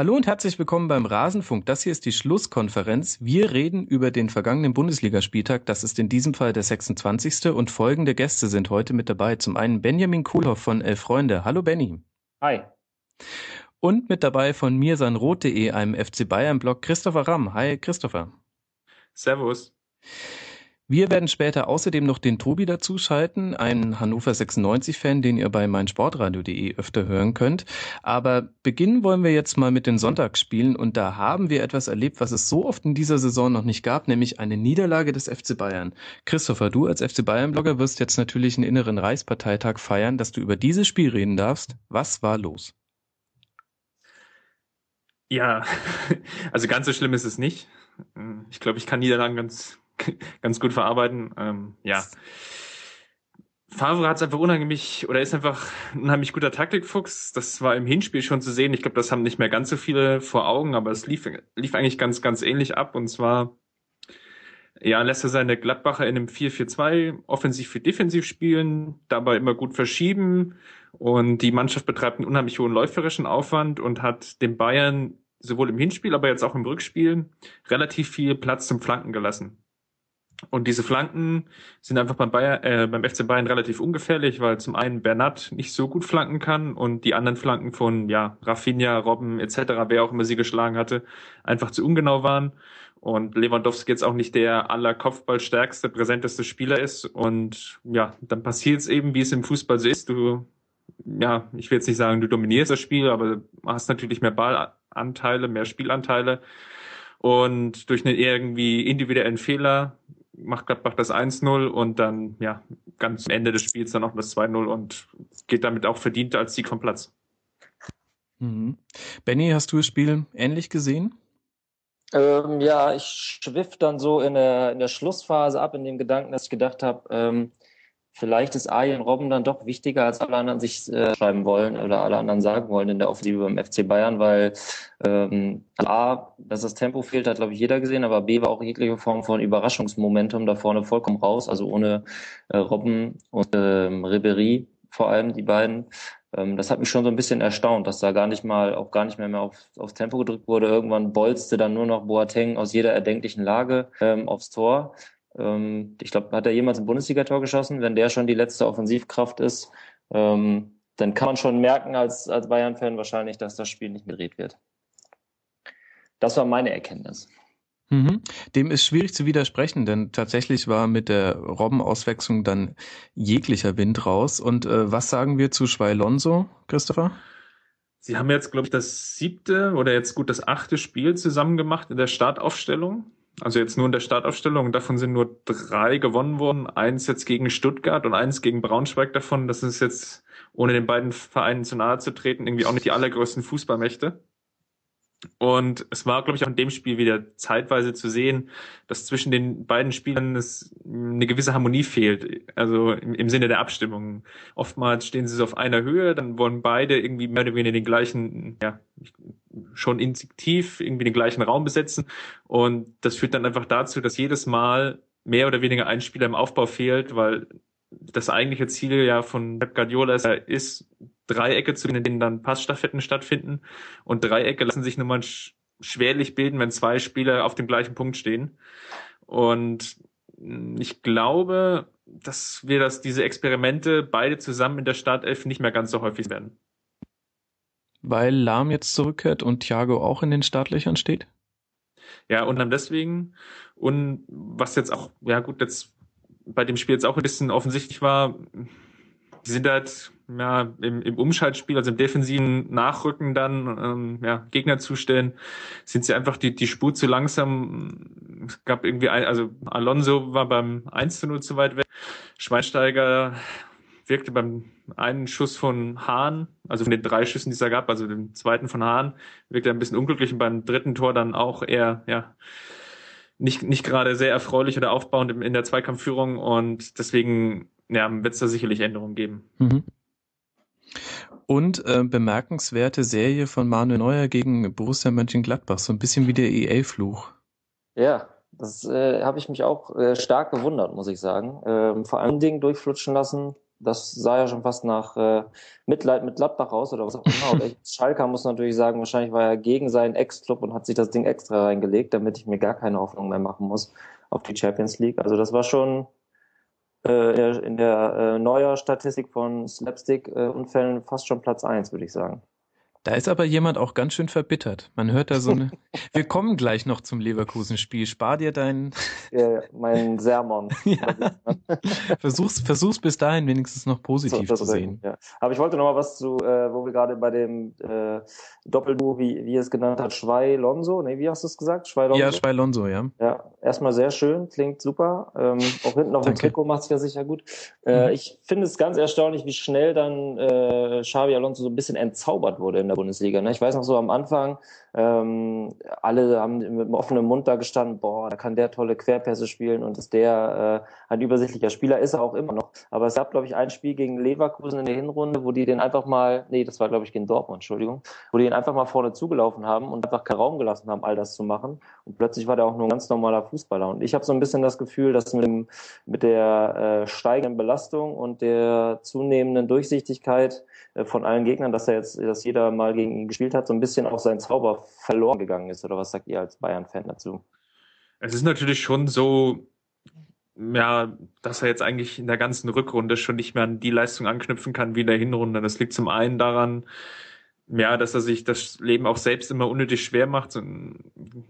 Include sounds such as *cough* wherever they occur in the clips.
Hallo und herzlich willkommen beim Rasenfunk. Das hier ist die Schlusskonferenz. Wir reden über den vergangenen Bundesligaspieltag. Das ist in diesem Fall der 26. Und folgende Gäste sind heute mit dabei. Zum einen Benjamin Kuhlhoff von Elf Freunde. Hallo Benny. Hi. Und mit dabei von mir sein Rot.de, einem FC Bayern Blog, Christopher Ramm. Hi Christopher. Servus. Wir werden später außerdem noch den Tobi dazuschalten, einen Hannover 96-Fan, den ihr bei meinsportradio.de öfter hören könnt. Aber beginnen wollen wir jetzt mal mit den Sonntagsspielen und da haben wir etwas erlebt, was es so oft in dieser Saison noch nicht gab, nämlich eine Niederlage des FC Bayern. Christopher, du als FC Bayern-Blogger wirst jetzt natürlich einen inneren Reichsparteitag feiern, dass du über dieses Spiel reden darfst. Was war los? Ja, *laughs* also ganz so schlimm ist es nicht. Ich glaube, ich kann Niederlagen ganz *laughs* ganz gut verarbeiten. Ähm, ja. Favre hat es einfach unheimlich oder ist einfach ein unheimlich guter Taktikfuchs. Das war im Hinspiel schon zu sehen. Ich glaube, das haben nicht mehr ganz so viele vor Augen, aber es lief, lief eigentlich ganz, ganz ähnlich ab. Und zwar, ja, lässt er seine Gladbacher in einem 4-4-2 offensiv für defensiv spielen, dabei immer gut verschieben. Und die Mannschaft betreibt einen unheimlich hohen läuferischen Aufwand und hat den Bayern sowohl im Hinspiel, aber jetzt auch im Rückspiel relativ viel Platz zum Flanken gelassen. Und diese Flanken sind einfach beim, Bayer, äh, beim FC Bayern relativ ungefährlich, weil zum einen Bernat nicht so gut flanken kann und die anderen Flanken von ja Rafinha, Robben etc., wer auch immer sie geschlagen hatte, einfach zu ungenau waren. Und Lewandowski jetzt auch nicht der aller Kopfballstärkste, präsenteste Spieler ist. Und ja, dann passiert es eben, wie es im Fußball so ist. Du, ja, ich will jetzt nicht sagen, du dominierst das Spiel, aber hast natürlich mehr Ballanteile, mehr Spielanteile. Und durch einen irgendwie individuellen Fehler macht Gladbach das 1-0 und dann, ja, ganz am Ende des Spiels dann auch das 2-0 und geht damit auch verdient als Sieg vom Platz. Mhm. Benny, hast du das Spiel ähnlich gesehen? Ähm, ja, ich schwiff dann so in der, in der Schlussphase ab, in dem Gedanken, dass ich gedacht habe, ähm, vielleicht ist Arjen Robben dann doch wichtiger, als alle anderen sich äh, schreiben wollen oder alle anderen sagen wollen in der Offensive beim FC Bayern, weil ähm, A, dass das Tempo fehlt, hat glaube ich jeder gesehen, aber B war auch jegliche Form von Überraschungsmomentum da vorne vollkommen raus, also ohne äh, Robben und ähm, Ribery vor allem, die beiden. Ähm, das hat mich schon so ein bisschen erstaunt, dass da gar nicht mal, auch gar nicht mehr, mehr auf, aufs Tempo gedrückt wurde. Irgendwann bolzte dann nur noch Boateng aus jeder erdenklichen Lage ähm, aufs Tor. Ähm, ich glaube, hat er jemals ein Bundesligator geschossen? Wenn der schon die letzte Offensivkraft ist, ähm, dann kann man schon merken als, als Bayern-Fan wahrscheinlich, dass das Spiel nicht gedreht wird. Das war meine Erkenntnis. Mhm. Dem ist schwierig zu widersprechen, denn tatsächlich war mit der Robbenauswechslung dann jeglicher Wind raus. Und äh, was sagen wir zu Schweilonso, Christopher? Sie haben jetzt, glaube ich, das siebte oder jetzt gut das achte Spiel zusammen gemacht in der Startaufstellung. Also jetzt nur in der Startaufstellung. Davon sind nur drei gewonnen worden. Eins jetzt gegen Stuttgart und eins gegen Braunschweig davon. Das ist jetzt, ohne den beiden Vereinen zu nahe zu treten, irgendwie auch nicht die allergrößten Fußballmächte. Und es war, glaube ich, auch in dem Spiel wieder zeitweise zu sehen, dass zwischen den beiden Spielern es eine gewisse Harmonie fehlt. Also im, im, Sinne der Abstimmung. Oftmals stehen sie so auf einer Höhe, dann wollen beide irgendwie mehr oder weniger den gleichen, ja, schon instinktiv irgendwie den gleichen Raum besetzen. Und das führt dann einfach dazu, dass jedes Mal mehr oder weniger ein Spieler im Aufbau fehlt, weil das eigentliche Ziel ja von Pep Guardiola ist, Dreiecke, zu denen dann Passstaffetten stattfinden. Und Dreiecke lassen sich nun mal schwerlich bilden, wenn zwei Spieler auf dem gleichen Punkt stehen. Und ich glaube, dass wir das, diese Experimente beide zusammen in der Startelf nicht mehr ganz so häufig werden. Weil Lahm jetzt zurückkehrt und Thiago auch in den Startlöchern steht? Ja, und dann deswegen. Und was jetzt auch, ja gut, jetzt bei dem Spiel jetzt auch ein bisschen offensichtlich war, die sind halt ja, im, im Umschaltspiel, also im defensiven Nachrücken dann ähm, ja, Gegner zustellen, sind sie einfach die, die Spur zu langsam. Es gab irgendwie, ein, also Alonso war beim 1 zu 0 zu weit weg. Schweinsteiger wirkte beim einen Schuss von Hahn, also von den drei Schüssen, die es da gab, also dem zweiten von Hahn, wirkte ein bisschen unglücklich und beim dritten Tor dann auch eher, ja, nicht, nicht gerade sehr erfreulich oder aufbauend in der Zweikampfführung und deswegen ja, wird es da sicherlich Änderungen geben. Mhm. Und äh, bemerkenswerte Serie von Manuel Neuer gegen Borussia Mönchengladbach, so ein bisschen wie der EA-Fluch. Ja, das äh, habe ich mich auch äh, stark gewundert, muss ich sagen. Ähm, vor allen Dingen durchflutschen lassen, das sah ja schon fast nach äh, Mitleid mit Gladbach aus oder was auch immer. Aber Schalker muss natürlich sagen, wahrscheinlich war er gegen seinen Ex-Club und hat sich das Ding extra reingelegt, damit ich mir gar keine Hoffnung mehr machen muss auf die Champions League. Also das war schon äh, in der äh, neuer Statistik von Slapstick-Unfällen äh, fast schon Platz eins, würde ich sagen. Da ist aber jemand auch ganz schön verbittert. Man hört da so eine. *laughs* Wir kommen gleich noch zum Leverkusen-Spiel. Spar dir deinen. Ja, mein Sermon. *laughs* ja. versuch's, versuch's bis dahin wenigstens noch positiv so, zu sehen. Ja. Aber ich wollte noch mal was zu, äh, wo wir gerade bei dem äh, Doppelduo, wie, wie es genannt hat, Schwei-Lonso. Nee, wie hast du es gesagt? Schwei-Lonso? Ja, Schwei-Lonso, ja. Ja, erstmal sehr schön, klingt super. Ähm, auch hinten auf dem Trikot macht's ja sicher gut. Äh, mhm. Ich finde es ganz erstaunlich, wie schnell dann äh, Xavi Alonso so ein bisschen entzaubert wurde der Bundesliga. Ne? Ich weiß noch so am Anfang, ähm, alle haben mit einem offenen Mund da gestanden, boah, da kann der tolle Querpässe spielen und ist der äh, ein übersichtlicher Spieler, ist er auch immer noch. Aber es gab, glaube ich, ein Spiel gegen Leverkusen in der Hinrunde, wo die den einfach mal, nee, das war, glaube ich, gegen Dortmund, Entschuldigung, wo die ihn einfach mal vorne zugelaufen haben und einfach keinen Raum gelassen haben, all das zu machen. Und plötzlich war der auch nur ein ganz normaler Fußballer. Und ich habe so ein bisschen das Gefühl, dass mit, dem, mit der äh, steigenden Belastung und der zunehmenden Durchsichtigkeit äh, von allen Gegnern, dass er jetzt, dass jeder mal gegen ihn gespielt hat, so ein bisschen auch sein Zauber verloren gegangen ist. Oder was sagt ihr als Bayern-Fan dazu? Es ist natürlich schon so, ja, dass er jetzt eigentlich in der ganzen Rückrunde schon nicht mehr an die Leistung anknüpfen kann wie in der Hinrunde. Das liegt zum einen daran, ja, dass er sich das Leben auch selbst immer unnötig schwer macht. wenn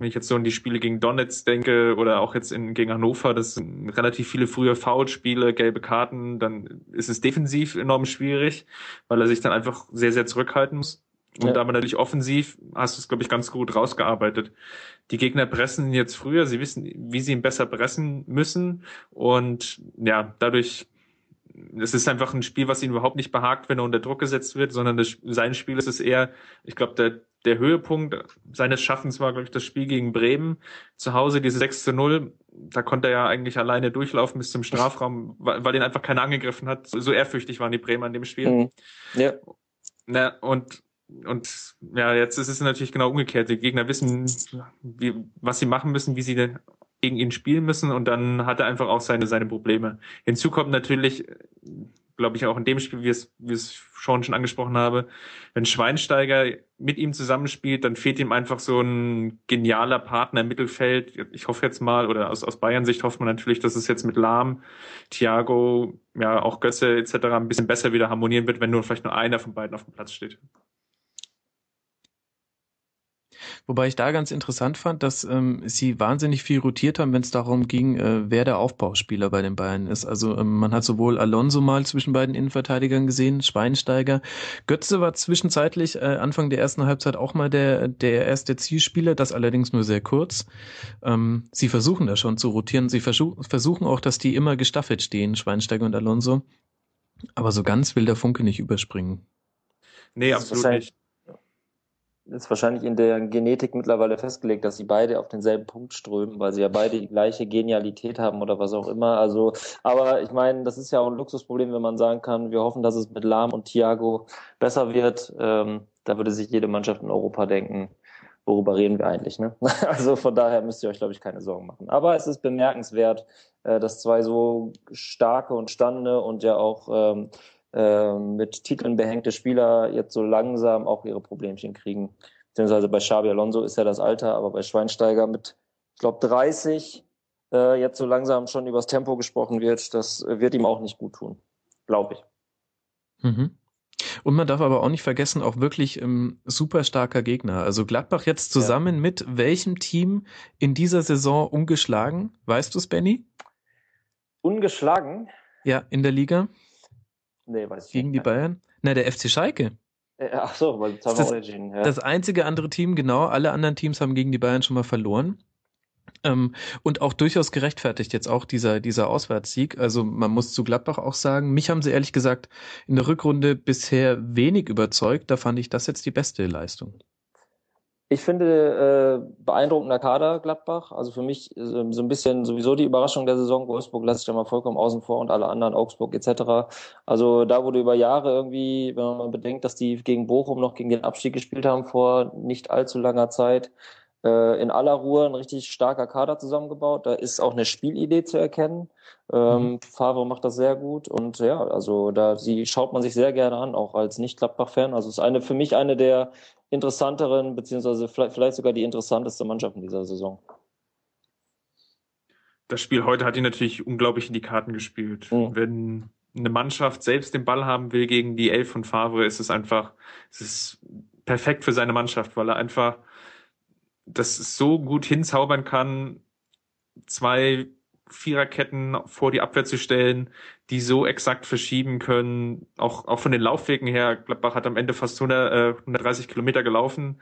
ich jetzt so an die Spiele gegen Donetsk denke oder auch jetzt in, gegen Hannover, das sind relativ viele frühe Foulspiele, gelbe Karten, dann ist es defensiv enorm schwierig, weil er sich dann einfach sehr, sehr zurückhalten muss. Und ja. aber natürlich offensiv hast du es, glaube ich, ganz gut rausgearbeitet. Die Gegner pressen jetzt früher, sie wissen, wie sie ihn besser pressen müssen. Und ja, dadurch, es ist einfach ein Spiel, was ihn überhaupt nicht behagt, wenn er unter Druck gesetzt wird, sondern das, sein Spiel ist es eher, ich glaube, der, der Höhepunkt seines Schaffens war, glaube ich, das Spiel gegen Bremen. Zu Hause diese 6 zu 0. Da konnte er ja eigentlich alleine durchlaufen bis zum Strafraum, *laughs* weil, weil ihn einfach keiner angegriffen hat. So, ehrfürchtig waren die Bremer in dem Spiel. Mhm. Ja. Na, und und ja, jetzt ist es natürlich genau umgekehrt. Die Gegner wissen, wie, was sie machen müssen, wie sie gegen ihn spielen müssen und dann hat er einfach auch seine, seine Probleme. Hinzu kommt natürlich, glaube ich, auch in dem Spiel, wie es, wie es schon schon angesprochen habe, wenn Schweinsteiger mit ihm zusammenspielt, dann fehlt ihm einfach so ein genialer Partner im Mittelfeld. Ich hoffe jetzt mal, oder aus, aus Bayern Sicht hofft man natürlich, dass es jetzt mit Lahm, Thiago, ja, auch Gösse etc. ein bisschen besser wieder harmonieren wird, wenn nur vielleicht nur einer von beiden auf dem Platz steht. Wobei ich da ganz interessant fand, dass ähm, sie wahnsinnig viel rotiert haben, wenn es darum ging, äh, wer der Aufbauspieler bei den Bayern ist. Also ähm, man hat sowohl Alonso mal zwischen beiden Innenverteidigern gesehen, Schweinsteiger. Götze war zwischenzeitlich äh, Anfang der ersten Halbzeit auch mal der, der erste Zielspieler, das allerdings nur sehr kurz. Ähm, sie versuchen da schon zu rotieren. Sie versuchen auch, dass die immer gestaffelt stehen, Schweinsteiger und Alonso. Aber so ganz will der Funke nicht überspringen. Nee, absolut nicht ist wahrscheinlich in der Genetik mittlerweile festgelegt, dass sie beide auf denselben Punkt strömen, weil sie ja beide die gleiche Genialität haben oder was auch immer. Also, aber ich meine, das ist ja auch ein Luxusproblem, wenn man sagen kann, wir hoffen, dass es mit Lahm und Thiago besser wird. Ähm, da würde sich jede Mannschaft in Europa denken, worüber reden wir eigentlich, ne? *laughs* Also von daher müsst ihr euch, glaube ich, keine Sorgen machen. Aber es ist bemerkenswert, äh, dass zwei so starke und stande und ja auch ähm, äh, mit Titeln behängte Spieler jetzt so langsam auch ihre Problemchen kriegen. Beziehungsweise bei Xabi Alonso ist ja das Alter, aber bei Schweinsteiger mit, ich glaube, 30 äh, jetzt so langsam schon übers Tempo gesprochen wird, das wird ihm auch nicht gut tun, glaube ich. Mhm. Und man darf aber auch nicht vergessen, auch wirklich ähm, super starker Gegner. Also Gladbach jetzt zusammen ja. mit welchem Team in dieser Saison ungeschlagen? Weißt du es, Benny? Ungeschlagen? Ja, in der Liga. Nee, weiß ich Gegen nicht. die Bayern? Na, der FC Schalke. Äh, ach so, weil das haben wir unentschieden. Ja. Das einzige andere Team, genau, alle anderen Teams haben gegen die Bayern schon mal verloren. Ähm, und auch durchaus gerechtfertigt jetzt auch dieser, dieser Auswärtssieg. Also man muss zu Gladbach auch sagen, mich haben sie ehrlich gesagt in der Rückrunde bisher wenig überzeugt. Da fand ich das jetzt die beste Leistung. Ich finde äh, beeindruckender Kader Gladbach. Also für mich äh, so ein bisschen sowieso die Überraschung der Saison. Wolfsburg lasse ich da mal vollkommen außen vor und alle anderen, Augsburg etc. Also da wurde über Jahre irgendwie, wenn man bedenkt, dass die gegen Bochum noch gegen den Abstieg gespielt haben vor nicht allzu langer Zeit, äh, in aller Ruhe ein richtig starker Kader zusammengebaut. Da ist auch eine Spielidee zu erkennen. Ähm, mhm. Favre macht das sehr gut und ja, also da sie schaut man sich sehr gerne an, auch als Nicht-Gladbach-Fan. Also es ist eine für mich eine der interessanteren, beziehungsweise vielleicht, sogar die interessanteste Mannschaft in dieser Saison. Das Spiel heute hat ihn natürlich unglaublich in die Karten gespielt. Mhm. Wenn eine Mannschaft selbst den Ball haben will gegen die Elf von Favre, ist es einfach, es ist perfekt für seine Mannschaft, weil er einfach das so gut hinzaubern kann, zwei Viererketten vor die Abwehr zu stellen, die so exakt verschieben können, auch, auch von den Laufwegen her. Gladbach hat am Ende fast 100, äh, 130 Kilometer gelaufen.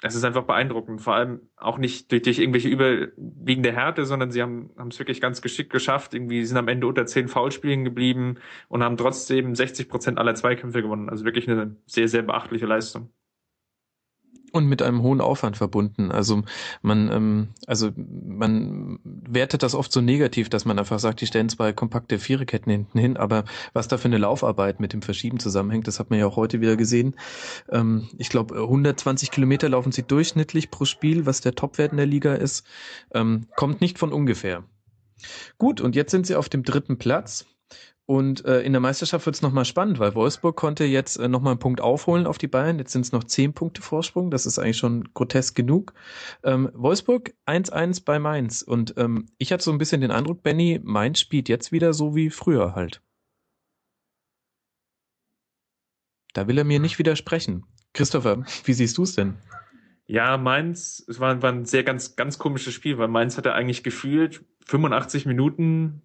Es ist einfach beeindruckend, vor allem auch nicht durch, durch irgendwelche überwiegende Härte, sondern sie haben es wirklich ganz geschickt geschafft. Irgendwie sind am Ende unter zehn Foulspielen geblieben und haben trotzdem 60 Prozent aller Zweikämpfe gewonnen. Also wirklich eine sehr, sehr beachtliche Leistung. Und mit einem hohen Aufwand verbunden. Also man, ähm, also man wertet das oft so negativ, dass man einfach sagt, die stellen zwei kompakte Viererketten hinten hin, aber was da für eine Laufarbeit mit dem Verschieben zusammenhängt, das hat man ja auch heute wieder gesehen. Ähm, ich glaube, 120 Kilometer laufen sie durchschnittlich pro Spiel, was der Topwert in der Liga ist. Ähm, kommt nicht von ungefähr. Gut, und jetzt sind sie auf dem dritten Platz. Und äh, in der Meisterschaft wird es nochmal spannend, weil Wolfsburg konnte jetzt äh, nochmal einen Punkt aufholen auf die Bayern. Jetzt sind es noch zehn Punkte Vorsprung. Das ist eigentlich schon grotesk genug. Ähm, Wolfsburg 1-1 bei Mainz. Und ähm, ich hatte so ein bisschen den Eindruck, Benny, Mainz spielt jetzt wieder so wie früher halt. Da will er mir nicht widersprechen. Christopher, wie siehst du es denn? Ja, Mainz, es war, war ein sehr ganz, ganz komisches Spiel, weil Mainz hatte eigentlich gefühlt 85 Minuten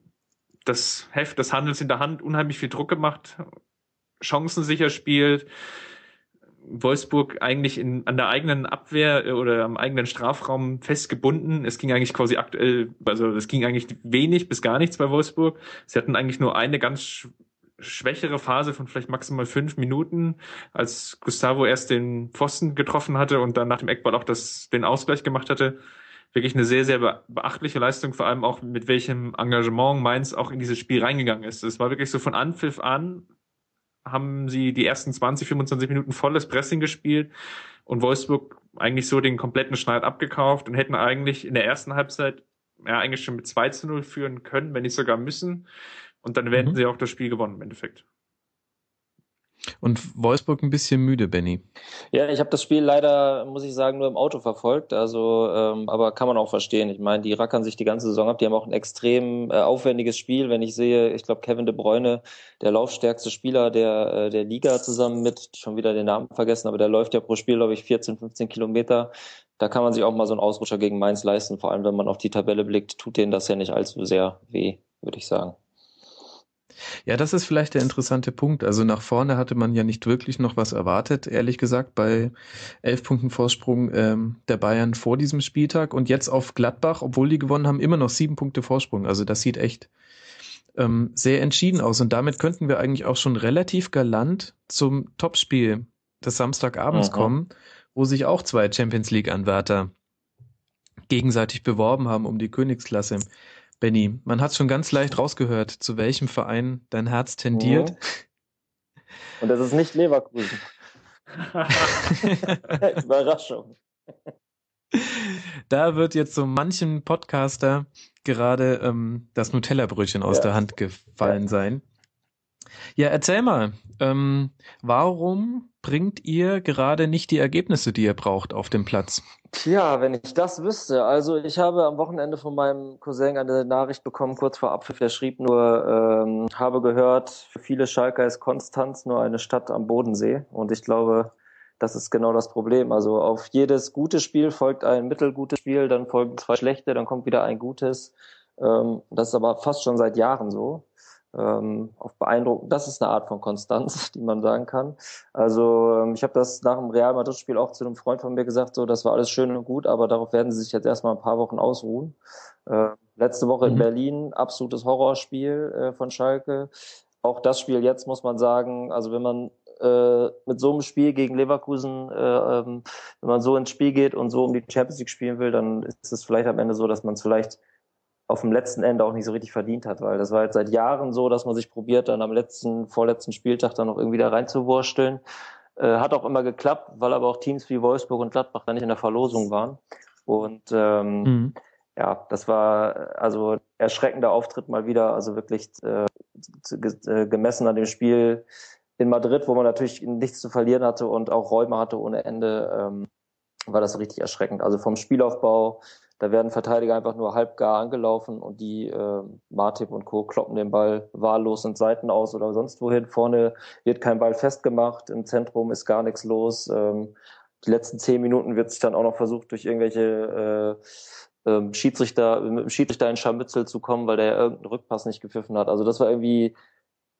das Heft des Handels in der Hand unheimlich viel Druck gemacht, Chancen sicher spielt. Wolfsburg eigentlich in, an der eigenen Abwehr äh, oder am eigenen Strafraum festgebunden. Es ging eigentlich quasi aktuell, also es ging eigentlich wenig bis gar nichts bei Wolfsburg. Sie hatten eigentlich nur eine ganz schwächere Phase von vielleicht maximal fünf Minuten, als Gustavo erst den Pfosten getroffen hatte und dann nach dem Eckball auch das, den Ausgleich gemacht hatte wirklich eine sehr, sehr beachtliche Leistung, vor allem auch mit welchem Engagement Mainz auch in dieses Spiel reingegangen ist. Es war wirklich so von Anpfiff an, haben sie die ersten 20, 25 Minuten volles Pressing gespielt und Wolfsburg eigentlich so den kompletten Schneid abgekauft und hätten eigentlich in der ersten Halbzeit ja eigentlich schon mit 2 zu 0 führen können, wenn nicht sogar müssen. Und dann hätten mhm. sie auch das Spiel gewonnen im Endeffekt. Und Wolfsburg ein bisschen müde, Benny. Ja, ich habe das Spiel leider, muss ich sagen, nur im Auto verfolgt. Also, ähm, aber kann man auch verstehen. Ich meine, die rackern sich die ganze Saison ab. Die haben auch ein extrem äh, aufwendiges Spiel. Wenn ich sehe, ich glaube, Kevin de Bruyne, der laufstärkste Spieler der, äh, der Liga zusammen mit, schon wieder den Namen vergessen, aber der läuft ja pro Spiel, glaube ich, 14, 15 Kilometer. Da kann man sich auch mal so einen Ausrutscher gegen Mainz leisten. Vor allem, wenn man auf die Tabelle blickt, tut denen das ja nicht allzu sehr weh, würde ich sagen. Ja, das ist vielleicht der interessante Punkt. Also nach vorne hatte man ja nicht wirklich noch was erwartet, ehrlich gesagt, bei elf Punkten Vorsprung ähm, der Bayern vor diesem Spieltag und jetzt auf Gladbach, obwohl die gewonnen haben, immer noch sieben Punkte Vorsprung. Also das sieht echt ähm, sehr entschieden aus und damit könnten wir eigentlich auch schon relativ galant zum Topspiel des Samstagabends Aha. kommen, wo sich auch zwei Champions League Anwärter gegenseitig beworben haben um die Königsklasse. Benny, man hat schon ganz leicht rausgehört, zu welchem Verein dein Herz tendiert. Mhm. Und das ist nicht Leverkusen. *laughs* *laughs* Überraschung. Da wird jetzt so manchen Podcaster gerade ähm, das Nutella-Brötchen aus ja. der Hand gefallen sein. Ja, erzähl mal, ähm, warum bringt ihr gerade nicht die Ergebnisse, die ihr braucht, auf dem Platz? Tja, wenn ich das wüsste. Also ich habe am Wochenende von meinem Cousin eine Nachricht bekommen, kurz vor Abpfiff. Der schrieb nur, ähm, habe gehört, für viele Schalker ist Konstanz nur eine Stadt am Bodensee. Und ich glaube, das ist genau das Problem. Also auf jedes gute Spiel folgt ein mittelgutes Spiel, dann folgen zwei schlechte, dann kommt wieder ein gutes. Ähm, das ist aber fast schon seit Jahren so ähm, auf beeindruckend. Das ist eine Art von Konstanz, *laughs* die man sagen kann. Also ähm, ich habe das nach dem Real Madrid-Spiel auch zu einem Freund von mir gesagt, so das war alles schön und gut, aber darauf werden sie sich jetzt erstmal ein paar Wochen ausruhen. Äh, letzte Woche mhm. in Berlin, absolutes Horrorspiel äh, von Schalke. Auch das Spiel jetzt muss man sagen, also wenn man äh, mit so einem Spiel gegen Leverkusen, äh, ähm, wenn man so ins Spiel geht und so um die Champions League spielen will, dann ist es vielleicht am Ende so, dass man es vielleicht auf dem letzten Ende auch nicht so richtig verdient hat, weil das war jetzt seit Jahren so, dass man sich probiert, dann am letzten, vorletzten Spieltag dann noch irgendwie da reinzuwursteln. Äh, hat auch immer geklappt, weil aber auch Teams wie Wolfsburg und Gladbach da nicht in der Verlosung waren. Und ähm, mhm. ja, das war also erschreckender Auftritt mal wieder, also wirklich äh, äh, gemessen an dem Spiel in Madrid, wo man natürlich nichts zu verlieren hatte und auch Räume hatte ohne Ende, ähm, war das richtig erschreckend. Also vom Spielaufbau, da werden Verteidiger einfach nur halbgar angelaufen und die äh, Martip und Co. kloppen den Ball wahllos in Seiten aus oder sonst wohin. Vorne wird kein Ball festgemacht, im Zentrum ist gar nichts los. Ähm, die letzten zehn Minuten wird sich dann auch noch versucht, durch irgendwelche äh, ähm, Schiedsrichter, mit dem Schiedsrichter in Scharmützel zu kommen, weil der ja irgendeinen Rückpass nicht gepfiffen hat. Also das war irgendwie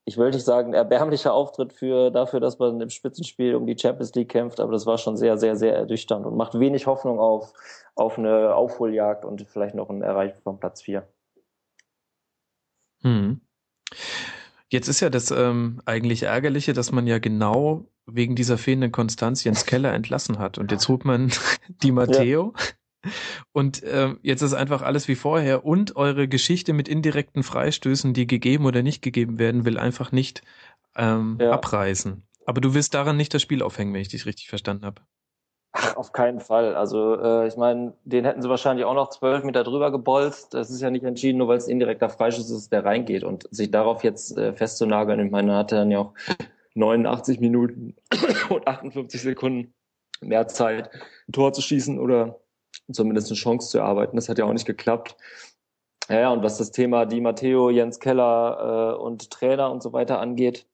ich will nicht sagen, erbärmlicher Auftritt für dafür, dass man im Spitzenspiel um die Champions League kämpft, aber das war schon sehr, sehr, sehr ernüchternd und macht wenig Hoffnung auf, auf eine Aufholjagd und vielleicht noch ein Erreichen von Platz 4. Hm. Jetzt ist ja das ähm, eigentlich Ärgerliche, dass man ja genau wegen dieser fehlenden Konstanz Jens Keller entlassen hat. Und jetzt holt man *laughs* die Matteo. Ja. Und äh, jetzt ist einfach alles wie vorher und eure Geschichte mit indirekten Freistößen, die gegeben oder nicht gegeben werden, will einfach nicht ähm, ja. abreißen. Aber du willst daran nicht das Spiel aufhängen, wenn ich dich richtig verstanden habe. Ach, auf keinen Fall. Also äh, ich meine, den hätten sie wahrscheinlich auch noch zwölf Meter drüber gebolzt. Das ist ja nicht entschieden, nur weil es indirekter Freischuss ist, der reingeht. Und sich darauf jetzt äh, festzunageln, ich meine, hatte dann ja auch 89 Minuten *clears throat* und 58 Sekunden mehr Zeit, ein Tor zu schießen oder zumindest eine Chance zu erarbeiten. Das hat ja auch nicht geklappt. Ja, und was das Thema Di Matteo, Jens Keller äh, und Trainer und so weiter angeht,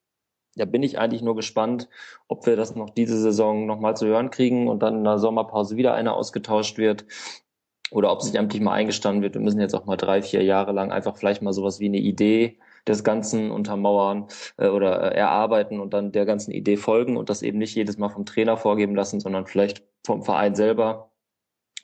da bin ich eigentlich nur gespannt, ob wir das noch diese Saison nochmal zu hören kriegen und dann in der Sommerpause wieder einer ausgetauscht wird oder ob sich endlich mal eingestanden wird. Wir müssen jetzt auch mal drei, vier Jahre lang einfach vielleicht mal sowas wie eine Idee des Ganzen untermauern äh, oder äh, erarbeiten und dann der ganzen Idee folgen und das eben nicht jedes Mal vom Trainer vorgeben lassen, sondern vielleicht vom Verein selber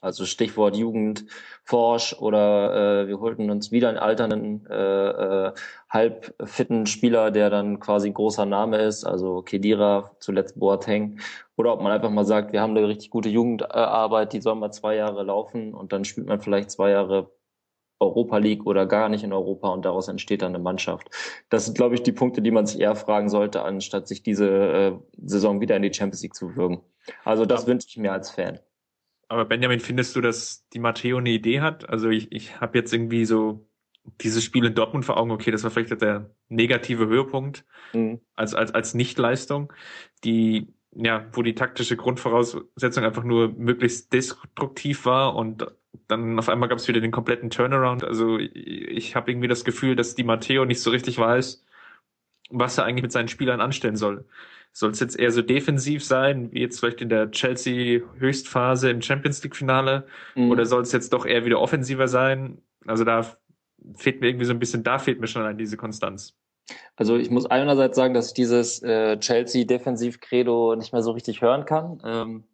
also Stichwort Jugend, Forsch oder äh, wir holten uns wieder einen alternden, äh, äh, halbfitten Spieler, der dann quasi großer Name ist, also Kedira, zuletzt Boateng. Oder ob man einfach mal sagt, wir haben eine richtig gute Jugendarbeit, die soll mal zwei Jahre laufen und dann spielt man vielleicht zwei Jahre Europa League oder gar nicht in Europa und daraus entsteht dann eine Mannschaft. Das sind, glaube ich, die Punkte, die man sich eher fragen sollte, anstatt sich diese äh, Saison wieder in die Champions League zu würgen. Also das wünsche ich mir als Fan. Aber Benjamin, findest du, dass die Matteo eine Idee hat? Also ich, ich habe jetzt irgendwie so dieses Spiel in Dortmund vor Augen, okay, das war vielleicht der negative Höhepunkt mhm. als, als, als Nichtleistung, die, ja, wo die taktische Grundvoraussetzung einfach nur möglichst destruktiv war und dann auf einmal gab es wieder den kompletten Turnaround. Also ich, ich habe irgendwie das Gefühl, dass die Matteo nicht so richtig weiß, was er eigentlich mit seinen Spielern anstellen soll. Soll es jetzt eher so defensiv sein, wie jetzt vielleicht in der Chelsea-Höchstphase im Champions League-Finale? Mhm. Oder soll es jetzt doch eher wieder offensiver sein? Also da fehlt mir irgendwie so ein bisschen, da fehlt mir schon an diese Konstanz. Also ich muss einerseits sagen, dass ich dieses äh, Chelsea-Defensiv-Credo nicht mehr so richtig hören kann. Ähm,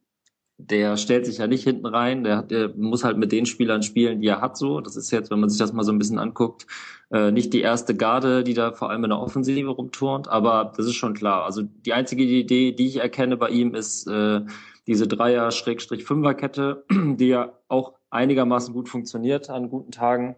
der stellt sich ja nicht hinten rein, der, der muss halt mit den Spielern spielen, die er hat so. Das ist jetzt, wenn man sich das mal so ein bisschen anguckt, äh, nicht die erste Garde, die da vor allem in der Offensive rumturnt, aber das ist schon klar. Also die einzige Idee, die ich erkenne bei ihm, ist äh, diese Dreier-Fünfer-Kette, *clears throat* die ja auch einigermaßen gut funktioniert an guten Tagen.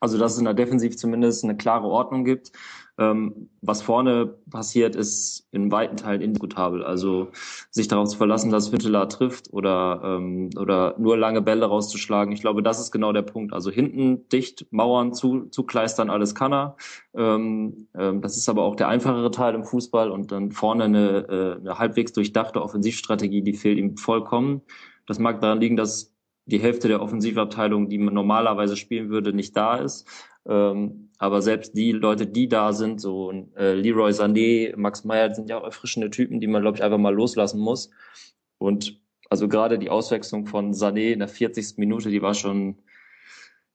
Also dass es in der Defensiv zumindest eine klare Ordnung gibt. Ähm, was vorne passiert, ist in weiten Teilen indiskutabel. Also sich darauf zu verlassen, dass Hünteler trifft oder, ähm, oder nur lange Bälle rauszuschlagen. Ich glaube, das ist genau der Punkt. Also hinten dicht, Mauern zu, zu kleistern, alles kann er. Ähm, ähm, das ist aber auch der einfachere Teil im Fußball und dann vorne eine, äh, eine halbwegs durchdachte Offensivstrategie, die fehlt ihm vollkommen. Das mag daran liegen, dass die Hälfte der Offensivabteilung, die man normalerweise spielen würde, nicht da ist. Ähm, aber selbst die Leute, die da sind, so äh, Leroy Sané, Max Meyer, sind ja auch erfrischende Typen, die man, glaube ich, einfach mal loslassen muss. Und also gerade die Auswechslung von Sané in der 40. Minute, die war schon,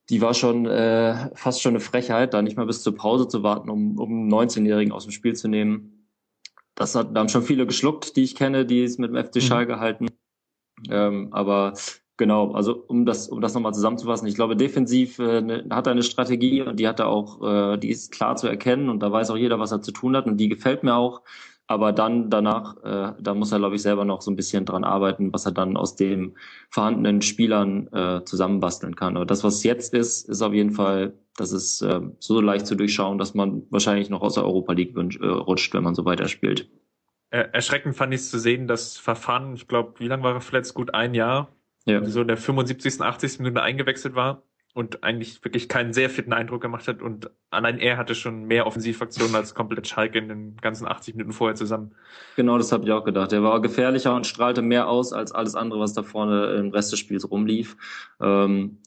die war schon äh, fast schon eine Frechheit, da nicht mal bis zur Pause zu warten, um, um einen 19-Jährigen aus dem Spiel zu nehmen. Das hat, da haben schon viele geschluckt, die ich kenne, die es mit dem FC mhm. Schalke halten. Ähm, aber Genau, also um das, um das nochmal zusammenzufassen, ich glaube, defensiv äh, ne, hat er eine Strategie und die hat er auch, äh, die ist klar zu erkennen und da weiß auch jeder, was er zu tun hat und die gefällt mir auch. Aber dann danach, äh, da muss er, glaube ich, selber noch so ein bisschen dran arbeiten, was er dann aus den vorhandenen Spielern äh, zusammenbasteln kann. Aber das, was jetzt ist, ist auf jeden Fall, das ist äh, so leicht zu durchschauen, dass man wahrscheinlich noch aus der Europa League wünsch, äh, rutscht, wenn man so weiterspielt. erschreckend fand ich es zu sehen, dass Verfahren, ich glaube, wie lange war er verletzt? Gut ein Jahr. Ja. So in der 75., 80. Minute eingewechselt war und eigentlich wirklich keinen sehr fitten Eindruck gemacht hat und allein er hatte schon mehr Offensivaktionen als komplett Schalke in den ganzen 80 Minuten vorher zusammen. Genau, das habe ich auch gedacht. Er war gefährlicher und strahlte mehr aus als alles andere, was da vorne im Rest des Spiels rumlief. Ähm,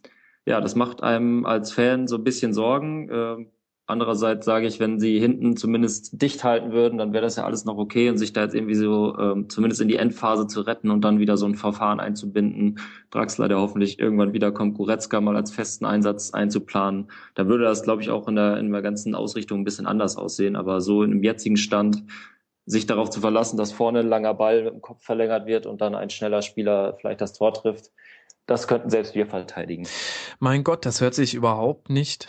ja, das macht einem als Fan so ein bisschen Sorgen. Ähm, Andererseits sage ich, wenn sie hinten zumindest dicht halten würden, dann wäre das ja alles noch okay und sich da jetzt irgendwie so ähm, zumindest in die Endphase zu retten und dann wieder so ein Verfahren einzubinden. Draxler, der hoffentlich irgendwann wieder kommt, Goretzka mal als festen Einsatz einzuplanen. Da würde das, glaube ich, auch in der, in der ganzen Ausrichtung ein bisschen anders aussehen. Aber so im jetzigen Stand sich darauf zu verlassen, dass vorne ein langer Ball mit dem Kopf verlängert wird und dann ein schneller Spieler vielleicht das Tor trifft, das könnten selbst wir verteidigen. Mein Gott, das hört sich überhaupt nicht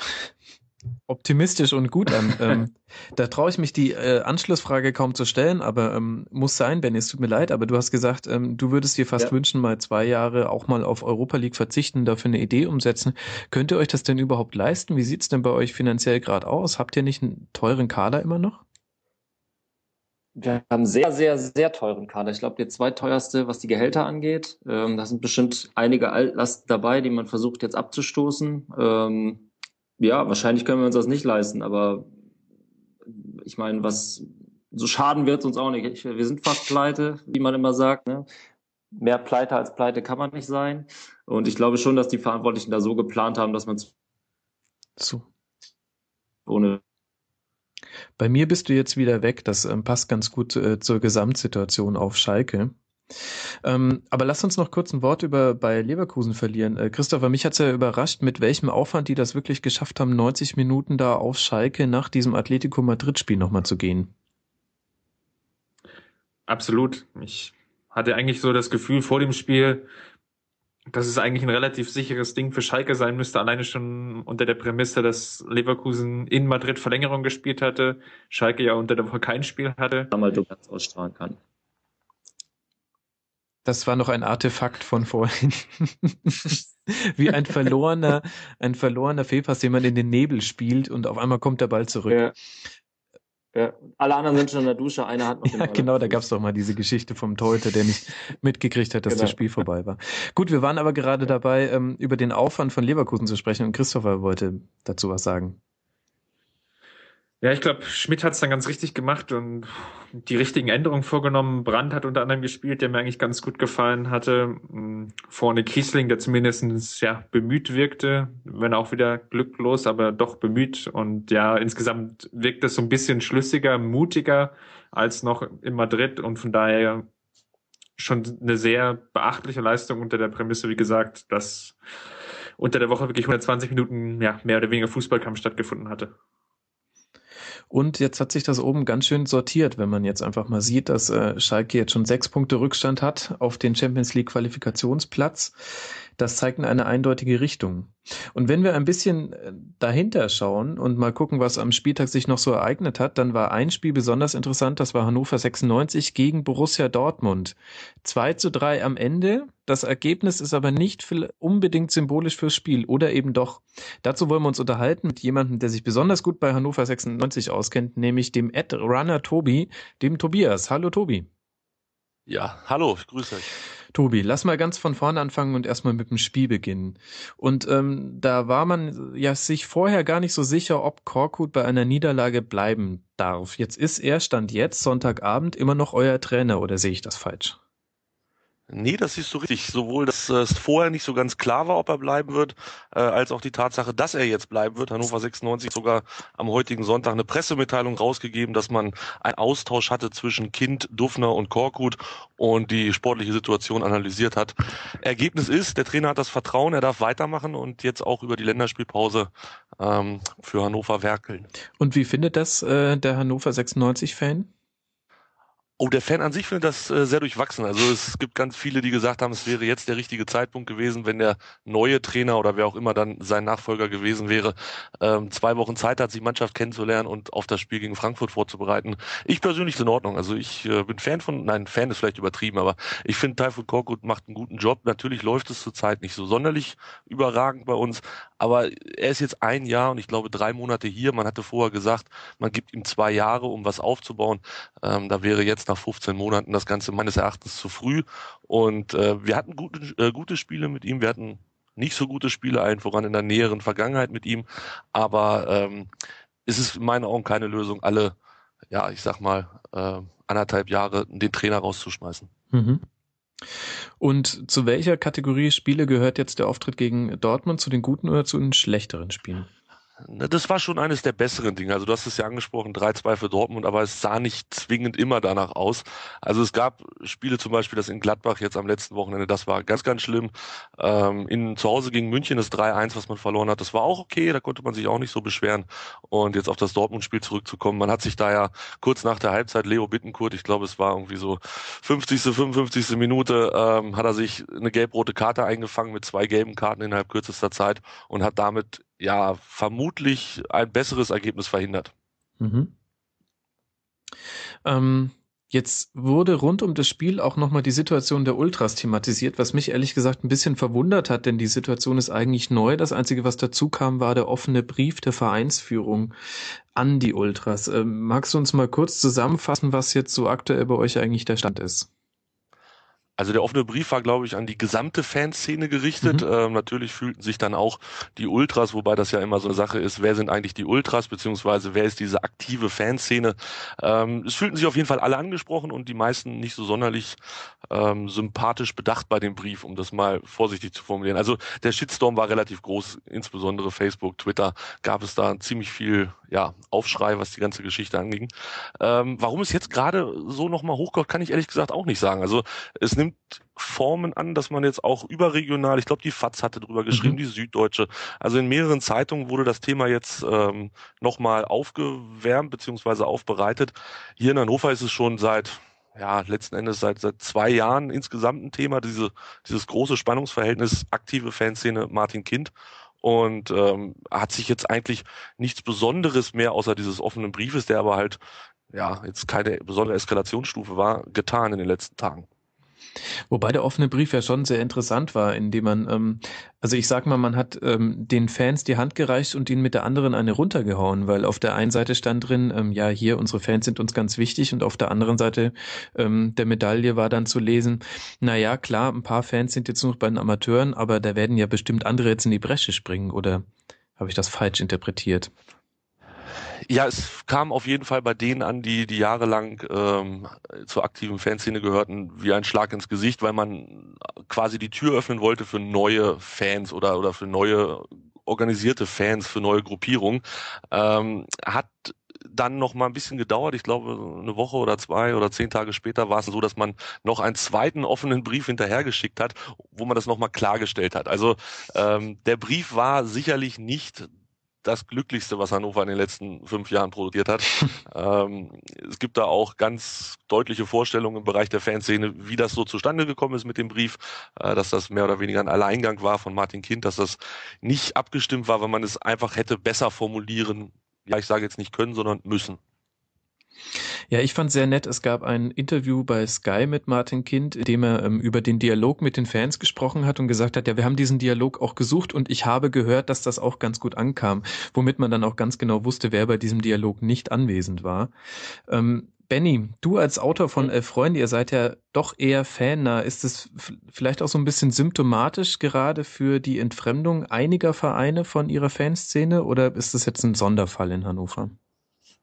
optimistisch und gut an. *laughs* ähm, da traue ich mich die äh, Anschlussfrage kaum zu stellen, aber ähm, muss sein, Benny, es tut mir leid, aber du hast gesagt, ähm, du würdest dir fast ja. wünschen, mal zwei Jahre auch mal auf Europa League verzichten, dafür eine Idee umsetzen. Könnt ihr euch das denn überhaupt leisten? Wie sieht's denn bei euch finanziell gerade aus? Habt ihr nicht einen teuren Kader immer noch? Wir haben sehr, sehr, sehr teuren Kader. Ich glaube, der zweiteuerste, was die Gehälter angeht. Ähm, da sind bestimmt einige Altlasten dabei, die man versucht jetzt abzustoßen. Ähm, ja, wahrscheinlich können wir uns das nicht leisten, aber ich meine, was so schaden wird uns auch nicht. Wir sind fast pleite, wie man immer sagt. Ne? Mehr pleite als pleite kann man nicht sein. Und ich glaube schon, dass die Verantwortlichen da so geplant haben, dass man so. ohne bei mir bist du jetzt wieder weg. Das ähm, passt ganz gut äh, zur Gesamtsituation auf Schalke. Ähm, aber lass uns noch kurz ein Wort über bei Leverkusen verlieren. Äh, Christopher, mich hat's ja überrascht, mit welchem Aufwand die das wirklich geschafft haben, 90 Minuten da auf Schalke nach diesem Atletico Madrid-Spiel nochmal zu gehen. Absolut. Ich hatte eigentlich so das Gefühl vor dem Spiel, dass es eigentlich ein relativ sicheres Ding für Schalke sein müsste, alleine schon unter der Prämisse, dass Leverkusen in Madrid Verlängerung gespielt hatte, Schalke ja unter der Woche kein Spiel hatte. Mal du ganz ausstrahlen kann. Das war noch ein Artefakt von vorhin. *laughs* Wie ein verlorener, ein verlorener Fehlpass, den man in den Nebel spielt und auf einmal kommt der Ball zurück. Ja. Ja, alle anderen sind schon in der Dusche, einer hat noch den Ja, genau, da gab es doch mal diese Geschichte vom Torhüter, der nicht mitgekriegt hat, dass genau. das Spiel vorbei war. Gut, wir waren aber gerade dabei, ähm, über den Aufwand von Leverkusen zu sprechen und Christopher wollte dazu was sagen. Ja, ich glaube, Schmidt hat es dann ganz richtig gemacht und die richtigen Änderungen vorgenommen. Brandt hat unter anderem gespielt, der mir eigentlich ganz gut gefallen hatte. Hm, vorne Kiesling, der zumindestens ja bemüht wirkte, wenn auch wieder glücklos, aber doch bemüht. Und ja, insgesamt wirkt es so ein bisschen schlüssiger, mutiger als noch in Madrid und von daher schon eine sehr beachtliche Leistung unter der Prämisse, wie gesagt, dass unter der Woche wirklich 120 Minuten ja, mehr oder weniger Fußballkampf stattgefunden hatte. Und jetzt hat sich das oben ganz schön sortiert, wenn man jetzt einfach mal sieht, dass äh, Schalke jetzt schon sechs Punkte Rückstand hat auf den Champions League Qualifikationsplatz. Das zeigt eine eindeutige Richtung. Und wenn wir ein bisschen äh, dahinter schauen und mal gucken, was am Spieltag sich noch so ereignet hat, dann war ein Spiel besonders interessant, das war Hannover 96 gegen Borussia Dortmund. 2 zu 3 am Ende. Das Ergebnis ist aber nicht unbedingt symbolisch fürs Spiel oder eben doch. Dazu wollen wir uns unterhalten mit jemandem, der sich besonders gut bei Hannover 96 auskennt, nämlich dem Ed Runner Tobi, dem Tobias. Hallo Tobi. Ja, hallo, ich grüße euch. Tobi, lass mal ganz von vorne anfangen und erstmal mit dem Spiel beginnen. Und ähm, da war man ja sich vorher gar nicht so sicher, ob Korkut bei einer Niederlage bleiben darf. Jetzt ist er, Stand jetzt, Sonntagabend, immer noch euer Trainer oder sehe ich das falsch? Nee, das siehst du richtig. Sowohl, dass es vorher nicht so ganz klar war, ob er bleiben wird, äh, als auch die Tatsache, dass er jetzt bleiben wird. Hannover 96 sogar am heutigen Sonntag eine Pressemitteilung rausgegeben, dass man einen Austausch hatte zwischen Kind, Dufner und Korkut und die sportliche Situation analysiert hat. Ergebnis ist, der Trainer hat das Vertrauen, er darf weitermachen und jetzt auch über die Länderspielpause ähm, für Hannover werkeln. Und wie findet das äh, der Hannover 96-Fan? Oh, der Fan an sich findet das äh, sehr durchwachsen. Also es gibt ganz viele, die gesagt haben, es wäre jetzt der richtige Zeitpunkt gewesen, wenn der neue Trainer oder wer auch immer dann sein Nachfolger gewesen wäre, ähm, zwei Wochen Zeit hat, sich Mannschaft kennenzulernen und auf das Spiel gegen Frankfurt vorzubereiten. Ich persönlich ist in Ordnung. Also ich äh, bin Fan von, nein, Fan ist vielleicht übertrieben, aber ich finde Typhoon Korkut macht einen guten Job. Natürlich läuft es zurzeit nicht so sonderlich überragend bei uns, aber er ist jetzt ein Jahr und ich glaube drei Monate hier. Man hatte vorher gesagt, man gibt ihm zwei Jahre, um was aufzubauen. Ähm, da wäre jetzt nach 15 Monaten das Ganze meines Erachtens zu früh. Und äh, wir hatten gute, äh, gute Spiele mit ihm, wir hatten nicht so gute Spiele, allen voran in der näheren Vergangenheit mit ihm. Aber ähm, es ist in meinen Augen keine Lösung, alle, ja, ich sag mal, äh, anderthalb Jahre den Trainer rauszuschmeißen. Mhm. Und zu welcher Kategorie Spiele gehört jetzt der Auftritt gegen Dortmund? Zu den guten oder zu den schlechteren Spielen? Das war schon eines der besseren Dinge. Also du hast es ja angesprochen, 3-2 für Dortmund, aber es sah nicht zwingend immer danach aus. Also es gab Spiele zum Beispiel, das in Gladbach jetzt am letzten Wochenende, das war ganz, ganz schlimm. Ähm, in zu Hause gegen München das 3-1, was man verloren hat, das war auch okay, da konnte man sich auch nicht so beschweren. Und jetzt auf das Dortmund-Spiel zurückzukommen, man hat sich da ja kurz nach der Halbzeit, Leo Bittenkurt, ich glaube es war irgendwie so 50., 55. Minute, ähm, hat er sich eine gelb-rote Karte eingefangen mit zwei gelben Karten innerhalb kürzester Zeit und hat damit ja vermutlich ein besseres Ergebnis verhindert. Mhm. Ähm, jetzt wurde rund um das Spiel auch nochmal die Situation der Ultras thematisiert, was mich ehrlich gesagt ein bisschen verwundert hat, denn die Situation ist eigentlich neu. Das Einzige, was dazu kam, war der offene Brief der Vereinsführung an die Ultras. Ähm, magst du uns mal kurz zusammenfassen, was jetzt so aktuell bei euch eigentlich der Stand ist? Also der offene Brief war, glaube ich, an die gesamte Fanszene gerichtet. Mhm. Ähm, natürlich fühlten sich dann auch die Ultras, wobei das ja immer so eine Sache ist, wer sind eigentlich die Ultras, beziehungsweise wer ist diese aktive Fanszene. Ähm, es fühlten sich auf jeden Fall alle angesprochen und die meisten nicht so sonderlich ähm, sympathisch bedacht bei dem Brief, um das mal vorsichtig zu formulieren. Also der Shitstorm war relativ groß, insbesondere Facebook, Twitter gab es da ziemlich viel ja, Aufschrei, was die ganze Geschichte anging. Ähm, warum es jetzt gerade so nochmal hochkommt, kann ich ehrlich gesagt auch nicht sagen. Also es nimmt Formen an, dass man jetzt auch überregional, ich glaube, die FAZ hatte drüber geschrieben, mhm. die Süddeutsche. Also in mehreren Zeitungen wurde das Thema jetzt ähm, nochmal aufgewärmt beziehungsweise aufbereitet. Hier in Hannover ist es schon seit ja, letzten Endes seit, seit zwei Jahren insgesamt ein Thema, diese, dieses große Spannungsverhältnis aktive Fanszene Martin Kind und ähm, hat sich jetzt eigentlich nichts Besonderes mehr außer dieses offenen Briefes, der aber halt ja jetzt keine besondere Eskalationsstufe war, getan in den letzten Tagen. Wobei der offene Brief ja schon sehr interessant war, indem man, ähm, also ich sag mal, man hat ähm, den Fans die Hand gereicht und ihnen mit der anderen eine runtergehauen, weil auf der einen Seite stand drin, ähm, ja, hier, unsere Fans sind uns ganz wichtig und auf der anderen Seite ähm, der Medaille war dann zu lesen, na ja, klar, ein paar Fans sind jetzt noch bei den Amateuren, aber da werden ja bestimmt andere jetzt in die Bresche springen, oder habe ich das falsch interpretiert? Ja, es kam auf jeden Fall bei denen an, die, die jahrelang ähm, zur aktiven Fanszene gehörten, wie ein Schlag ins Gesicht, weil man quasi die Tür öffnen wollte für neue Fans oder, oder für neue organisierte Fans, für neue Gruppierungen. Ähm, hat dann noch mal ein bisschen gedauert. Ich glaube, eine Woche oder zwei oder zehn Tage später war es so, dass man noch einen zweiten offenen Brief hinterhergeschickt hat, wo man das noch mal klargestellt hat. Also ähm, der Brief war sicherlich nicht das Glücklichste, was Hannover in den letzten fünf Jahren produziert hat. *laughs* ähm, es gibt da auch ganz deutliche Vorstellungen im Bereich der Fanszene, wie das so zustande gekommen ist mit dem Brief, äh, dass das mehr oder weniger ein Alleingang war von Martin Kind, dass das nicht abgestimmt war, weil man es einfach hätte besser formulieren, ja, ich sage jetzt nicht können, sondern müssen. Ja, ich fand sehr nett, es gab ein Interview bei Sky mit Martin Kind, in dem er ähm, über den Dialog mit den Fans gesprochen hat und gesagt hat, ja, wir haben diesen Dialog auch gesucht und ich habe gehört, dass das auch ganz gut ankam, womit man dann auch ganz genau wusste, wer bei diesem Dialog nicht anwesend war. Ähm, Benny, du als Autor von Elf Freunde, ihr seid ja doch eher fannah. Ist es vielleicht auch so ein bisschen symptomatisch gerade für die Entfremdung einiger Vereine von ihrer Fanszene oder ist das jetzt ein Sonderfall in Hannover?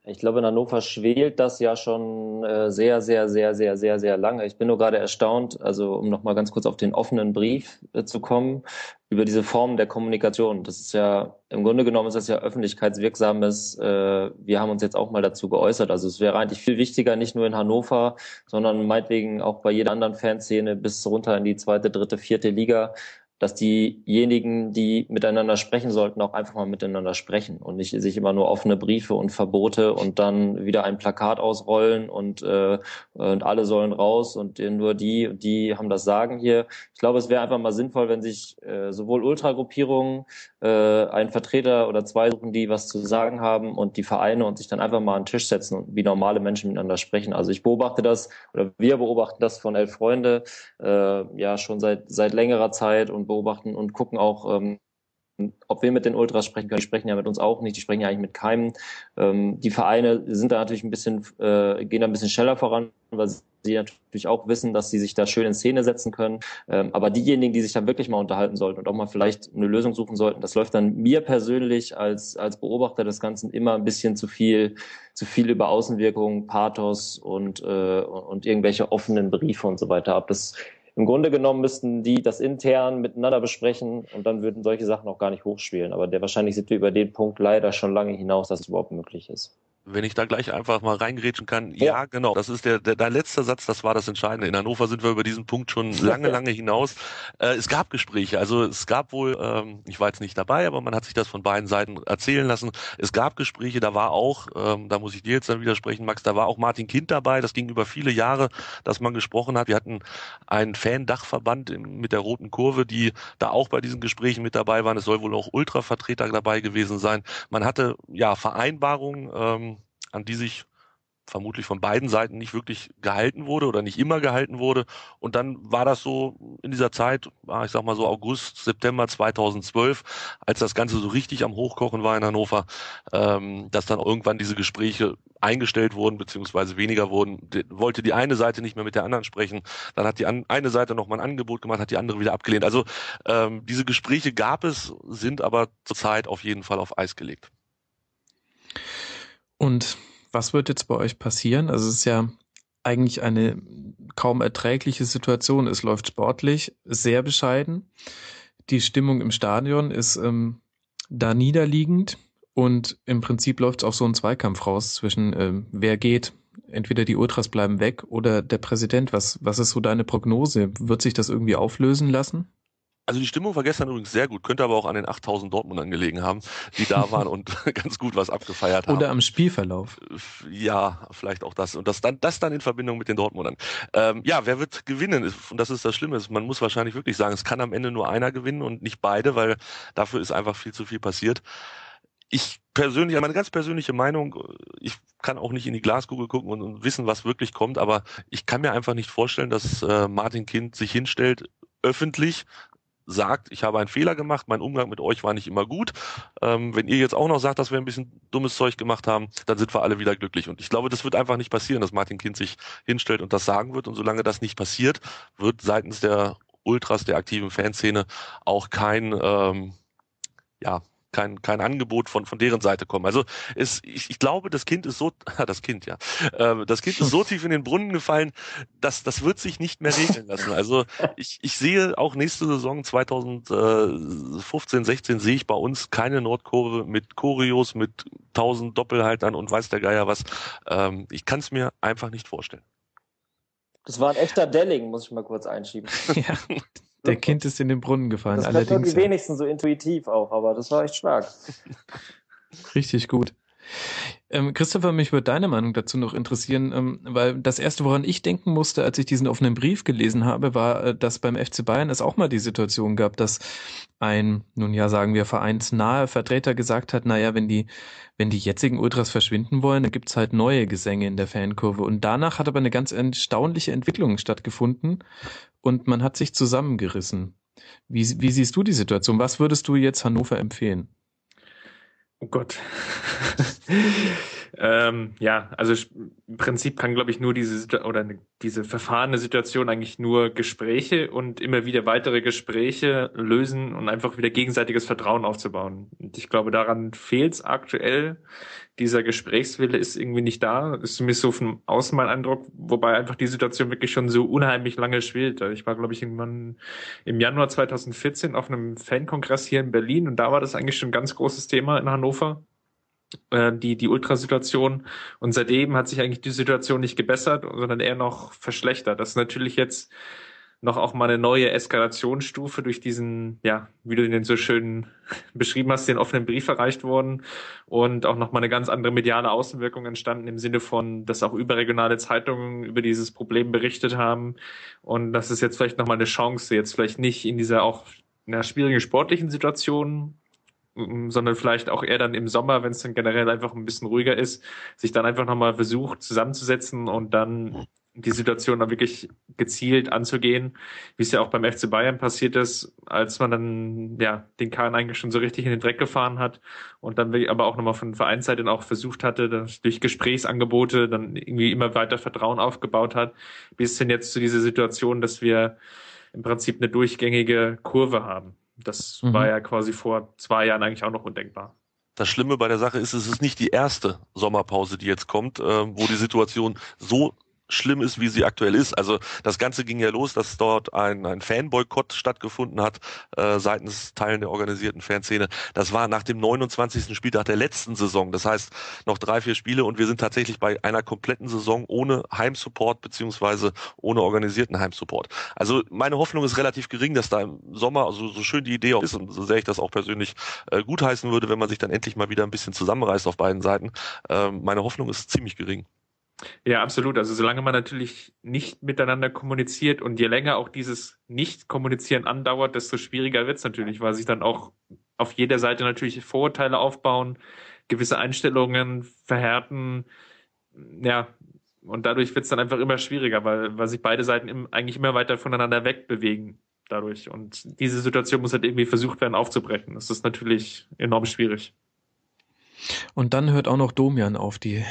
Ich glaube, in Hannover schwelt das ja schon äh, sehr, sehr, sehr, sehr, sehr, sehr lange. Ich bin nur gerade erstaunt, also um nochmal ganz kurz auf den offenen Brief äh, zu kommen, über diese Form der Kommunikation. Das ist ja, im Grunde genommen ist das ja öffentlichkeitswirksames, äh, wir haben uns jetzt auch mal dazu geäußert. Also es wäre eigentlich viel wichtiger, nicht nur in Hannover, sondern meinetwegen auch bei jeder anderen Fanszene bis runter in die zweite, dritte, vierte Liga, dass diejenigen, die miteinander sprechen sollten, auch einfach mal miteinander sprechen und nicht sich immer nur offene Briefe und Verbote und dann wieder ein Plakat ausrollen und, äh, und alle sollen raus und nur die die haben das Sagen hier. Ich glaube, es wäre einfach mal sinnvoll, wenn sich äh, sowohl Ultragruppierungen äh, einen Vertreter oder zwei suchen, die was zu sagen haben und die Vereine und sich dann einfach mal an den Tisch setzen und wie normale Menschen miteinander sprechen. Also ich beobachte das oder wir beobachten das von Elf Freunde äh, ja schon seit seit längerer Zeit und beobachten und gucken auch, ähm, ob wir mit den Ultras sprechen können, die sprechen ja mit uns auch nicht, die sprechen ja eigentlich mit keinem. Ähm, die Vereine sind da natürlich ein bisschen, äh, gehen da ein bisschen schneller voran, weil sie natürlich auch wissen, dass sie sich da schön in Szene setzen können. Ähm, aber diejenigen, die sich da wirklich mal unterhalten sollten und auch mal vielleicht eine Lösung suchen sollten, das läuft dann mir persönlich als, als Beobachter des Ganzen immer ein bisschen zu viel, zu viel über Außenwirkungen, Pathos und, äh, und irgendwelche offenen Briefe und so weiter ab. Das im Grunde genommen müssten die das intern miteinander besprechen und dann würden solche Sachen auch gar nicht hochspielen. Aber der wahrscheinlich sind wir über den Punkt leider schon lange hinaus, dass es überhaupt möglich ist. Wenn ich da gleich einfach mal reingrätschen kann, ja, ja genau, das ist der, der, dein letzter Satz, das war das Entscheidende. In Hannover sind wir über diesen Punkt schon *laughs* lange, lange hinaus. Äh, es gab Gespräche, also es gab wohl, ähm, ich war jetzt nicht dabei, aber man hat sich das von beiden Seiten erzählen lassen. Es gab Gespräche, da war auch, ähm, da muss ich dir jetzt dann widersprechen, Max, da war auch Martin Kind dabei, das ging über viele Jahre, dass man gesprochen hat. Wir hatten einen Fan-Dachverband mit der Roten Kurve, die da auch bei diesen Gesprächen mit dabei waren. Es soll wohl auch Ultra-Vertreter dabei gewesen sein. Man hatte ja Vereinbarungen, ähm, an die sich vermutlich von beiden Seiten nicht wirklich gehalten wurde oder nicht immer gehalten wurde. Und dann war das so in dieser Zeit, ich sag mal so August, September 2012, als das Ganze so richtig am Hochkochen war in Hannover, ähm, dass dann irgendwann diese Gespräche eingestellt wurden, beziehungsweise weniger wurden, wollte die eine Seite nicht mehr mit der anderen sprechen. Dann hat die eine Seite noch mal ein Angebot gemacht, hat die andere wieder abgelehnt. Also ähm, diese Gespräche gab es, sind aber zurzeit auf jeden Fall auf Eis gelegt. Und was wird jetzt bei euch passieren? Also es ist ja eigentlich eine kaum erträgliche Situation. Es läuft sportlich sehr bescheiden. Die Stimmung im Stadion ist ähm, da niederliegend und im Prinzip läuft es auch so ein Zweikampf raus zwischen ähm, wer geht. Entweder die Ultras bleiben weg oder der Präsident. Was, was ist so deine Prognose? Wird sich das irgendwie auflösen lassen? Also die Stimmung war gestern übrigens sehr gut, könnte aber auch an den 8000 Dortmundern gelegen haben, die da *laughs* waren und *laughs* ganz gut was abgefeiert haben. Oder am Spielverlauf. Ja, vielleicht auch das. Und das dann, das dann in Verbindung mit den Dortmundern. Ähm, ja, wer wird gewinnen? Und das ist das Schlimme. Man muss wahrscheinlich wirklich sagen, es kann am Ende nur einer gewinnen und nicht beide, weil dafür ist einfach viel zu viel passiert. Ich persönlich, meine ganz persönliche Meinung, ich kann auch nicht in die Glaskugel gucken und, und wissen, was wirklich kommt, aber ich kann mir einfach nicht vorstellen, dass äh, Martin Kind sich hinstellt, öffentlich sagt, ich habe einen Fehler gemacht, mein Umgang mit euch war nicht immer gut. Ähm, wenn ihr jetzt auch noch sagt, dass wir ein bisschen dummes Zeug gemacht haben, dann sind wir alle wieder glücklich. Und ich glaube, das wird einfach nicht passieren, dass Martin Kind sich hinstellt und das sagen wird. Und solange das nicht passiert, wird seitens der Ultras, der aktiven Fanszene, auch kein ähm, ja, kein, kein Angebot von, von deren Seite kommen. Also es, ich, ich glaube, das Kind ist so, *laughs* das Kind, ja, äh, das Kind ist so tief in den Brunnen gefallen, dass das wird sich nicht mehr regeln lassen. Also ich, ich sehe auch nächste Saison 2015, 16 sehe ich bei uns keine Nordkurve mit Choreos, mit tausend Doppelhaltern und weiß der Geier was. Ähm, ich kann es mir einfach nicht vorstellen. Das war ein echter Delling, muss ich mal kurz einschieben. *laughs* *laughs* ja, der Kind ist in den Brunnen gefallen. Das allerdings. die wenigsten so intuitiv auch, aber das war echt stark. *laughs* Richtig gut. Ähm, Christopher, mich würde deine Meinung dazu noch interessieren, ähm, weil das erste, woran ich denken musste, als ich diesen offenen Brief gelesen habe, war, äh, dass beim FC Bayern es auch mal die Situation gab, dass ein, nun ja, sagen wir, vereinsnahe Vertreter gesagt hat, naja, wenn die, wenn die jetzigen Ultras verschwinden wollen, dann gibt's halt neue Gesänge in der Fankurve. Und danach hat aber eine ganz erstaunliche Entwicklung stattgefunden und man hat sich zusammengerissen. Wie, wie siehst du die Situation? Was würdest du jetzt Hannover empfehlen? Oh Gott. Ähm, ja, also im Prinzip kann, glaube ich, nur diese oder diese verfahrene Situation eigentlich nur Gespräche und immer wieder weitere Gespräche lösen und einfach wieder gegenseitiges Vertrauen aufzubauen. Und ich glaube, daran fehlt es aktuell dieser Gesprächswille ist irgendwie nicht da. Ist zumindest so von außen mein Eindruck, wobei einfach die Situation wirklich schon so unheimlich lange schwelt. Ich war, glaube ich, irgendwann im Januar 2014 auf einem Fankongress hier in Berlin und da war das eigentlich schon ein ganz großes Thema in Hannover äh, die, die Ultrasituation. Und seitdem hat sich eigentlich die Situation nicht gebessert, sondern eher noch verschlechtert. Das ist natürlich jetzt noch auch mal eine neue Eskalationsstufe durch diesen, ja, wie du den so schön *laughs* beschrieben hast, den offenen Brief erreicht worden und auch noch mal eine ganz andere mediale Außenwirkung entstanden im Sinne von, dass auch überregionale Zeitungen über dieses Problem berichtet haben und das ist jetzt vielleicht noch mal eine Chance, jetzt vielleicht nicht in dieser auch einer schwierigen sportlichen Situation sondern vielleicht auch eher dann im Sommer, wenn es dann generell einfach ein bisschen ruhiger ist, sich dann einfach nochmal versucht zusammenzusetzen und dann die Situation dann wirklich gezielt anzugehen, wie es ja auch beim FC Bayern passiert ist, als man dann ja den Kahn eigentlich schon so richtig in den Dreck gefahren hat und dann aber auch nochmal von Vereinsseite auch versucht hatte, durch Gesprächsangebote dann irgendwie immer weiter Vertrauen aufgebaut hat, bis hin jetzt zu dieser Situation, dass wir im Prinzip eine durchgängige Kurve haben. Das mhm. war ja quasi vor zwei Jahren eigentlich auch noch undenkbar. Das Schlimme bei der Sache ist, es ist nicht die erste Sommerpause, die jetzt kommt, äh, wo die Situation so schlimm ist, wie sie aktuell ist. Also das Ganze ging ja los, dass dort ein, ein Fanboykott stattgefunden hat äh, seitens Teilen der organisierten Fanszene. Das war nach dem 29. Spieltag der letzten Saison. Das heißt noch drei, vier Spiele und wir sind tatsächlich bei einer kompletten Saison ohne Heimsupport beziehungsweise ohne organisierten Heimsupport. Also meine Hoffnung ist relativ gering, dass da im Sommer, also so schön die Idee auch ist und so sehr ich das auch persönlich äh, gutheißen würde, wenn man sich dann endlich mal wieder ein bisschen zusammenreißt auf beiden Seiten. Äh, meine Hoffnung ist ziemlich gering. Ja, absolut. Also solange man natürlich nicht miteinander kommuniziert und je länger auch dieses Nicht-Kommunizieren andauert, desto schwieriger wird es natürlich, weil sich dann auch auf jeder Seite natürlich Vorurteile aufbauen, gewisse Einstellungen verhärten, ja, und dadurch wird es dann einfach immer schwieriger, weil, weil sich beide Seiten im, eigentlich immer weiter voneinander wegbewegen dadurch. Und diese Situation muss halt irgendwie versucht werden aufzubrechen. Das ist natürlich enorm schwierig. Und dann hört auch noch Domian auf, die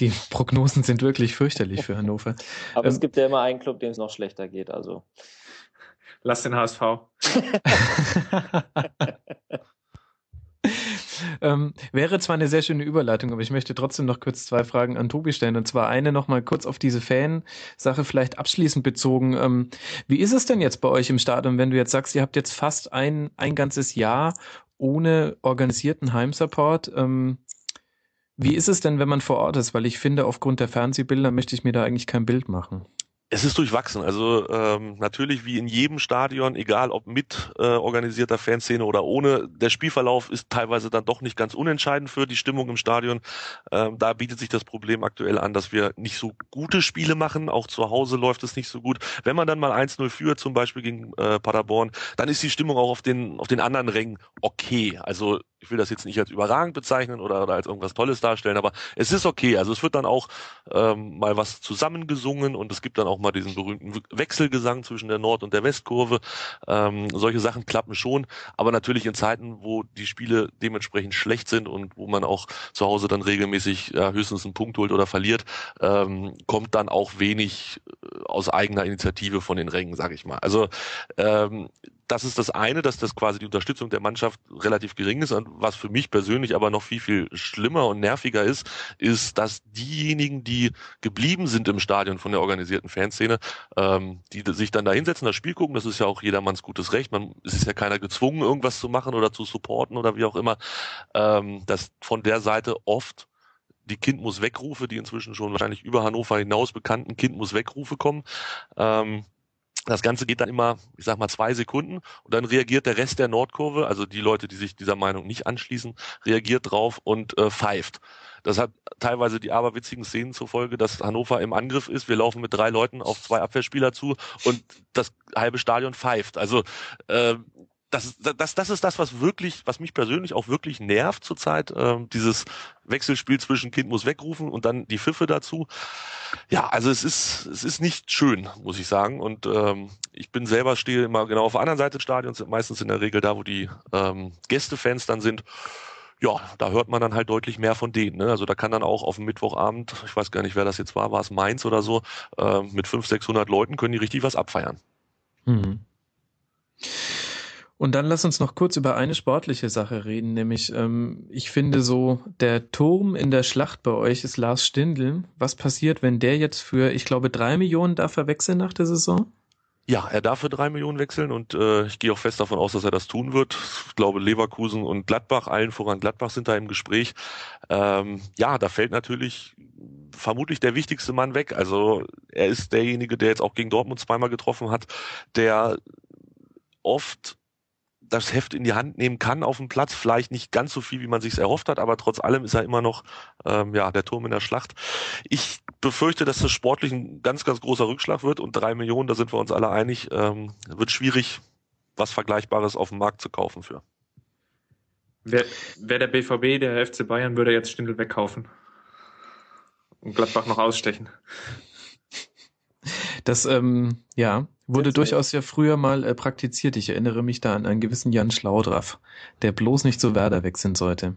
die Prognosen sind wirklich fürchterlich für Hannover. *laughs* Aber ähm, es gibt ja immer einen Club, dem es noch schlechter geht, also. Lass den HSV. *laughs* ähm, wäre zwar eine sehr schöne Überleitung, aber ich möchte trotzdem noch kurz zwei Fragen an Tobi stellen. Und zwar eine nochmal kurz auf diese Fan-Sache vielleicht abschließend bezogen. Ähm, wie ist es denn jetzt bei euch im Stadion, wenn du jetzt sagst, ihr habt jetzt fast ein, ein ganzes Jahr ohne organisierten Heimsupport? Ähm, wie ist es denn, wenn man vor Ort ist? Weil ich finde, aufgrund der Fernsehbilder möchte ich mir da eigentlich kein Bild machen. Es ist durchwachsen. Also ähm, natürlich wie in jedem Stadion, egal ob mit äh, organisierter Fanszene oder ohne, der Spielverlauf ist teilweise dann doch nicht ganz unentscheidend für die Stimmung im Stadion. Ähm, da bietet sich das Problem aktuell an, dass wir nicht so gute Spiele machen. Auch zu Hause läuft es nicht so gut. Wenn man dann mal 1-0 führt, zum Beispiel gegen äh, Paderborn, dann ist die Stimmung auch auf den, auf den anderen Rängen okay. Also ich will das jetzt nicht als überragend bezeichnen oder, oder als irgendwas Tolles darstellen, aber es ist okay. Also es wird dann auch ähm, mal was zusammengesungen und es gibt dann auch mal diesen berühmten Wechselgesang zwischen der Nord- und der Westkurve. Ähm, solche Sachen klappen schon, aber natürlich in Zeiten, wo die Spiele dementsprechend schlecht sind und wo man auch zu Hause dann regelmäßig ja, höchstens einen Punkt holt oder verliert, ähm, kommt dann auch wenig äh, aus eigener Initiative von den Rängen, sage ich mal. Also ähm, das ist das eine, dass das quasi die Unterstützung der Mannschaft relativ gering ist. Und was für mich persönlich aber noch viel, viel schlimmer und nerviger ist, ist, dass diejenigen, die geblieben sind im Stadion von der organisierten Fanszene, ähm, die sich dann da hinsetzen, das Spiel gucken, das ist ja auch jedermanns gutes Recht. Man es ist ja keiner gezwungen, irgendwas zu machen oder zu supporten oder wie auch immer, ähm, dass von der Seite oft die Kind muss wegrufe, die inzwischen schon wahrscheinlich über Hannover hinaus bekannten Kind muss wegrufe kommen. Ähm, das Ganze geht dann immer, ich sag mal, zwei Sekunden und dann reagiert der Rest der Nordkurve, also die Leute, die sich dieser Meinung nicht anschließen, reagiert drauf und äh, pfeift. Das hat teilweise die aberwitzigen Szenen zur Folge, dass Hannover im Angriff ist. Wir laufen mit drei Leuten auf zwei Abwehrspieler zu und das halbe Stadion pfeift. Also äh, das, das, das ist das, was wirklich, was mich persönlich auch wirklich nervt zurzeit, ähm, dieses Wechselspiel zwischen Kind muss wegrufen und dann die Pfiffe dazu. Ja, also es ist, es ist nicht schön, muss ich sagen. Und ähm, ich bin selber stehe immer genau auf der anderen Seite des Stadions, meistens in der Regel da, wo die ähm, Gästefans dann sind. Ja, da hört man dann halt deutlich mehr von denen. Ne? Also da kann dann auch auf dem Mittwochabend, ich weiß gar nicht, wer das jetzt war, war es Mainz oder so, äh, mit 500, 600 Leuten können die richtig was abfeiern. Mhm. Und dann lass uns noch kurz über eine sportliche Sache reden, nämlich ähm, ich finde so, der Turm in der Schlacht bei euch ist Lars Stindl. Was passiert, wenn der jetzt für, ich glaube, drei Millionen darf er wechseln nach der Saison? Ja, er darf für drei Millionen wechseln und äh, ich gehe auch fest davon aus, dass er das tun wird. Ich glaube, Leverkusen und Gladbach, allen voran Gladbach sind da im Gespräch. Ähm, ja, da fällt natürlich vermutlich der wichtigste Mann weg. Also er ist derjenige, der jetzt auch gegen Dortmund zweimal getroffen hat, der oft das Heft in die Hand nehmen kann auf dem Platz. Vielleicht nicht ganz so viel, wie man sich erhofft hat, aber trotz allem ist er immer noch ähm, ja der Turm in der Schlacht. Ich befürchte, dass das sportlich ein ganz, ganz großer Rückschlag wird und drei Millionen, da sind wir uns alle einig, ähm, wird schwierig, was Vergleichbares auf dem Markt zu kaufen für. Wer, wer der BVB, der FC Bayern, würde jetzt Stindel wegkaufen und Gladbach noch ausstechen. Das, ähm, ja, wurde durchaus ja früher mal äh, praktiziert. Ich erinnere mich da an einen gewissen Jan Schlaudraff, der bloß nicht zu Werder wechseln sollte.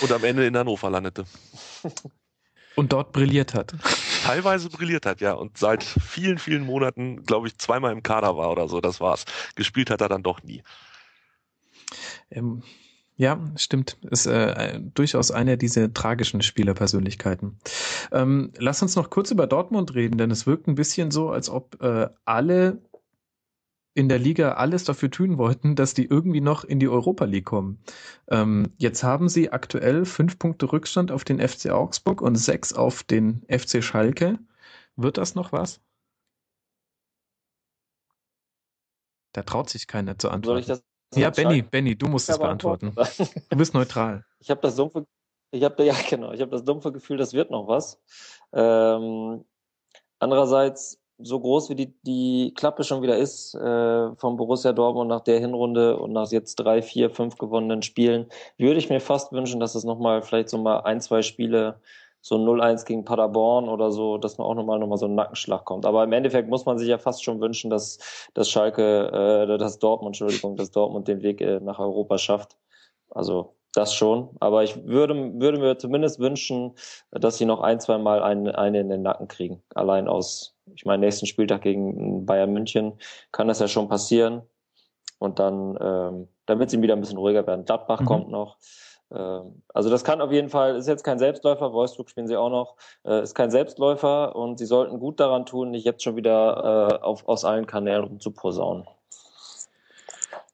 Und am Ende in Hannover landete. Und dort brilliert hat. Teilweise brilliert hat, ja. Und seit vielen, vielen Monaten, glaube ich, zweimal im Kader war oder so, das war's. Gespielt hat er dann doch nie. Ähm, ja, stimmt. Ist äh, durchaus einer dieser tragischen Spielerpersönlichkeiten. Ähm, lass uns noch kurz über Dortmund reden, denn es wirkt ein bisschen so, als ob äh, alle in der Liga alles dafür tun wollten, dass die irgendwie noch in die Europa League kommen. Ähm, jetzt haben sie aktuell fünf Punkte Rückstand auf den FC Augsburg und sechs auf den FC Schalke. Wird das noch was? Da traut sich keiner zu antworten. Soll ich das ja, Benny, Benny, du musst es beantworten. *laughs* Du bist neutral. Ich habe das dumpfe, ich habe ja genau, ich habe das dumpfe Gefühl, das wird noch was. Ähm, andererseits so groß wie die, die Klappe schon wieder ist äh, vom Borussia Dortmund nach der Hinrunde und nach jetzt drei, vier, fünf gewonnenen Spielen, würde ich mir fast wünschen, dass es nochmal vielleicht so mal ein, zwei Spiele so 0-1 gegen Paderborn oder so, dass man auch nochmal noch mal so einen Nackenschlag kommt. Aber im Endeffekt muss man sich ja fast schon wünschen, dass, dass Schalke, äh, dass Dortmund, Entschuldigung, dass Dortmund den Weg äh, nach Europa schafft. Also das schon. Aber ich würde, würde mir zumindest wünschen, dass sie noch ein, zwei Mal eine, eine in den Nacken kriegen. Allein aus, ich meine, nächsten Spieltag gegen Bayern München kann das ja schon passieren. Und dann, ähm, damit sie wieder ein bisschen ruhiger werden. Gladbach mhm. kommt noch. Ähm, also das kann auf jeden Fall, ist jetzt kein Selbstläufer, Wolfsburg spielen sie auch noch, äh, ist kein Selbstläufer und sie sollten gut daran tun, nicht jetzt schon wieder äh, auf, aus allen Kanälen rumzuposaunen.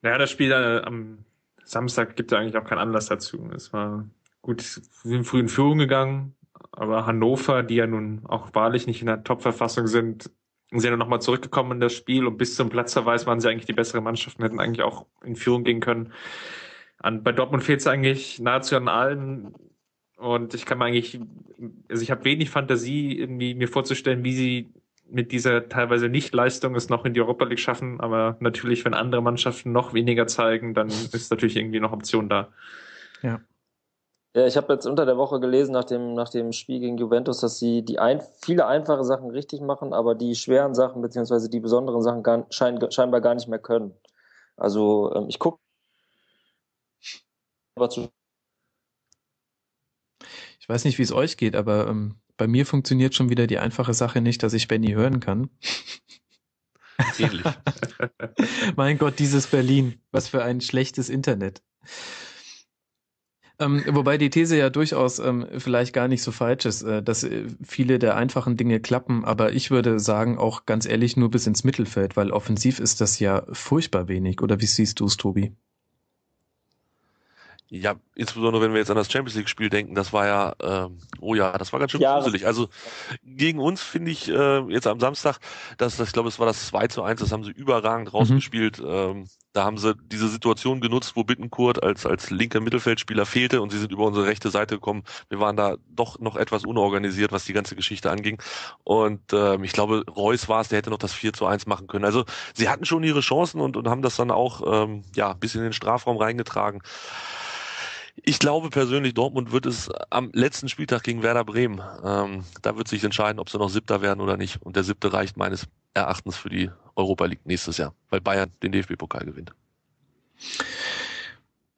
Ja, das Spiel äh, am Samstag gibt ja eigentlich auch keinen Anlass dazu. Es war gut, wir sind früh in Führung gegangen, aber Hannover, die ja nun auch wahrlich nicht in der Top-Verfassung sind, sind ja nochmal zurückgekommen in das Spiel und bis zum Platzverweis waren sie eigentlich die bessere Mannschaft und hätten eigentlich auch in Führung gehen können. An, bei Dortmund fehlt es eigentlich nahezu an allen. Und ich kann mir eigentlich, also ich habe wenig Fantasie, irgendwie mir vorzustellen, wie sie mit dieser teilweise Nicht-Leistung es noch in die Europa League schaffen. Aber natürlich, wenn andere Mannschaften noch weniger zeigen, dann ist natürlich irgendwie noch Option da. Ja. Ja, ich habe jetzt unter der Woche gelesen nach dem, nach dem Spiel gegen Juventus, dass sie die ein, viele einfache Sachen richtig machen, aber die schweren Sachen beziehungsweise die besonderen Sachen gar, schein, scheinbar gar nicht mehr können. Also ähm, ich gucke ich weiß nicht, wie es euch geht, aber ähm, bei mir funktioniert schon wieder die einfache Sache nicht, dass ich Benny hören kann. Ähnlich. *laughs* mein Gott, dieses Berlin. Was für ein schlechtes Internet. Ähm, wobei die These ja durchaus ähm, vielleicht gar nicht so falsch ist, äh, dass äh, viele der einfachen Dinge klappen, aber ich würde sagen, auch ganz ehrlich, nur bis ins Mittelfeld, weil offensiv ist das ja furchtbar wenig. Oder wie siehst du es, Tobi? Ja, insbesondere wenn wir jetzt an das Champions League Spiel denken, das war ja, ähm, oh ja, das war ganz schön ja, gruselig. Also gegen uns finde ich äh, jetzt am Samstag, das, das ich glaube, es war das 2 zu 1, das haben sie überragend mhm. rausgespielt. Mhm. Ähm, da haben sie diese Situation genutzt, wo Bittenkurt als, als linker Mittelfeldspieler fehlte und sie sind über unsere rechte Seite gekommen. Wir waren da doch noch etwas unorganisiert, was die ganze Geschichte anging. Und ähm, ich glaube, Reus war es, der hätte noch das 4 zu 1 machen können. Also sie hatten schon ihre Chancen und, und haben das dann auch ähm, ja bis in den Strafraum reingetragen. Ich glaube persönlich, Dortmund wird es am letzten Spieltag gegen Werder Bremen. Ähm, da wird sich entscheiden, ob sie noch Siebter werden oder nicht. Und der Siebte reicht meines Erachtens für die Europa League nächstes Jahr, weil Bayern den DFB-Pokal gewinnt.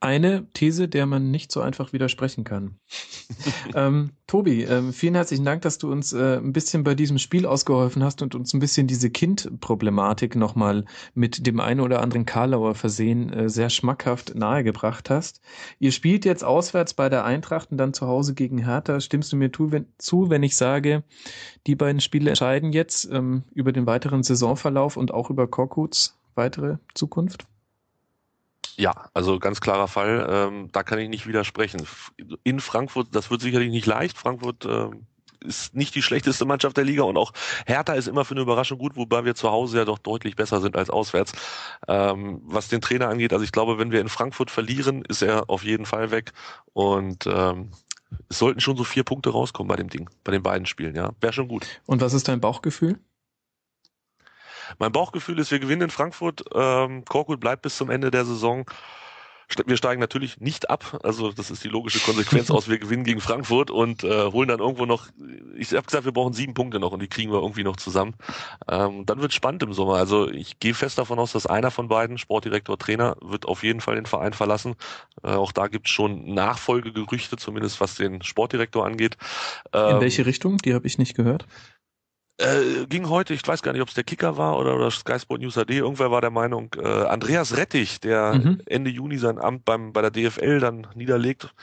Eine These, der man nicht so einfach widersprechen kann. *laughs* ähm, Tobi, äh, vielen herzlichen Dank, dass du uns äh, ein bisschen bei diesem Spiel ausgeholfen hast und uns ein bisschen diese Kind-Problematik nochmal mit dem einen oder anderen Karlauer Versehen äh, sehr schmackhaft nahegebracht hast. Ihr spielt jetzt auswärts bei der Eintracht und dann zu Hause gegen Hertha. Stimmst du mir tu, wenn, zu, wenn ich sage, die beiden Spiele entscheiden jetzt ähm, über den weiteren Saisonverlauf und auch über Korkuts weitere Zukunft? Ja, also ganz klarer Fall. Ähm, da kann ich nicht widersprechen. In Frankfurt, das wird sicherlich nicht leicht. Frankfurt ähm, ist nicht die schlechteste Mannschaft der Liga und auch Hertha ist immer für eine Überraschung gut, wobei wir zu Hause ja doch deutlich besser sind als auswärts. Ähm, was den Trainer angeht, also ich glaube, wenn wir in Frankfurt verlieren, ist er auf jeden Fall weg und ähm, es sollten schon so vier Punkte rauskommen bei dem Ding, bei den beiden Spielen, ja. Wäre schon gut. Und was ist dein Bauchgefühl? Mein Bauchgefühl ist, wir gewinnen in Frankfurt. Ähm, Korkut bleibt bis zum Ende der Saison. wir steigen natürlich nicht ab. Also das ist die logische Konsequenz *laughs* aus, wir gewinnen gegen Frankfurt und äh, holen dann irgendwo noch, ich habe gesagt, wir brauchen sieben Punkte noch und die kriegen wir irgendwie noch zusammen. Ähm, dann wird spannend im Sommer. Also ich gehe fest davon aus, dass einer von beiden, Sportdirektor, Trainer, wird auf jeden Fall den Verein verlassen. Äh, auch da gibt es schon Nachfolgegerüchte, zumindest was den Sportdirektor angeht. Ähm, In welche Richtung? Die habe ich nicht gehört. Äh, ging heute, ich weiß gar nicht, ob es der Kicker war oder, oder Sky Sport News AD, irgendwer war der Meinung, äh, Andreas Rettich, der mhm. Ende Juni sein Amt beim, bei der DFL dann niederlegt,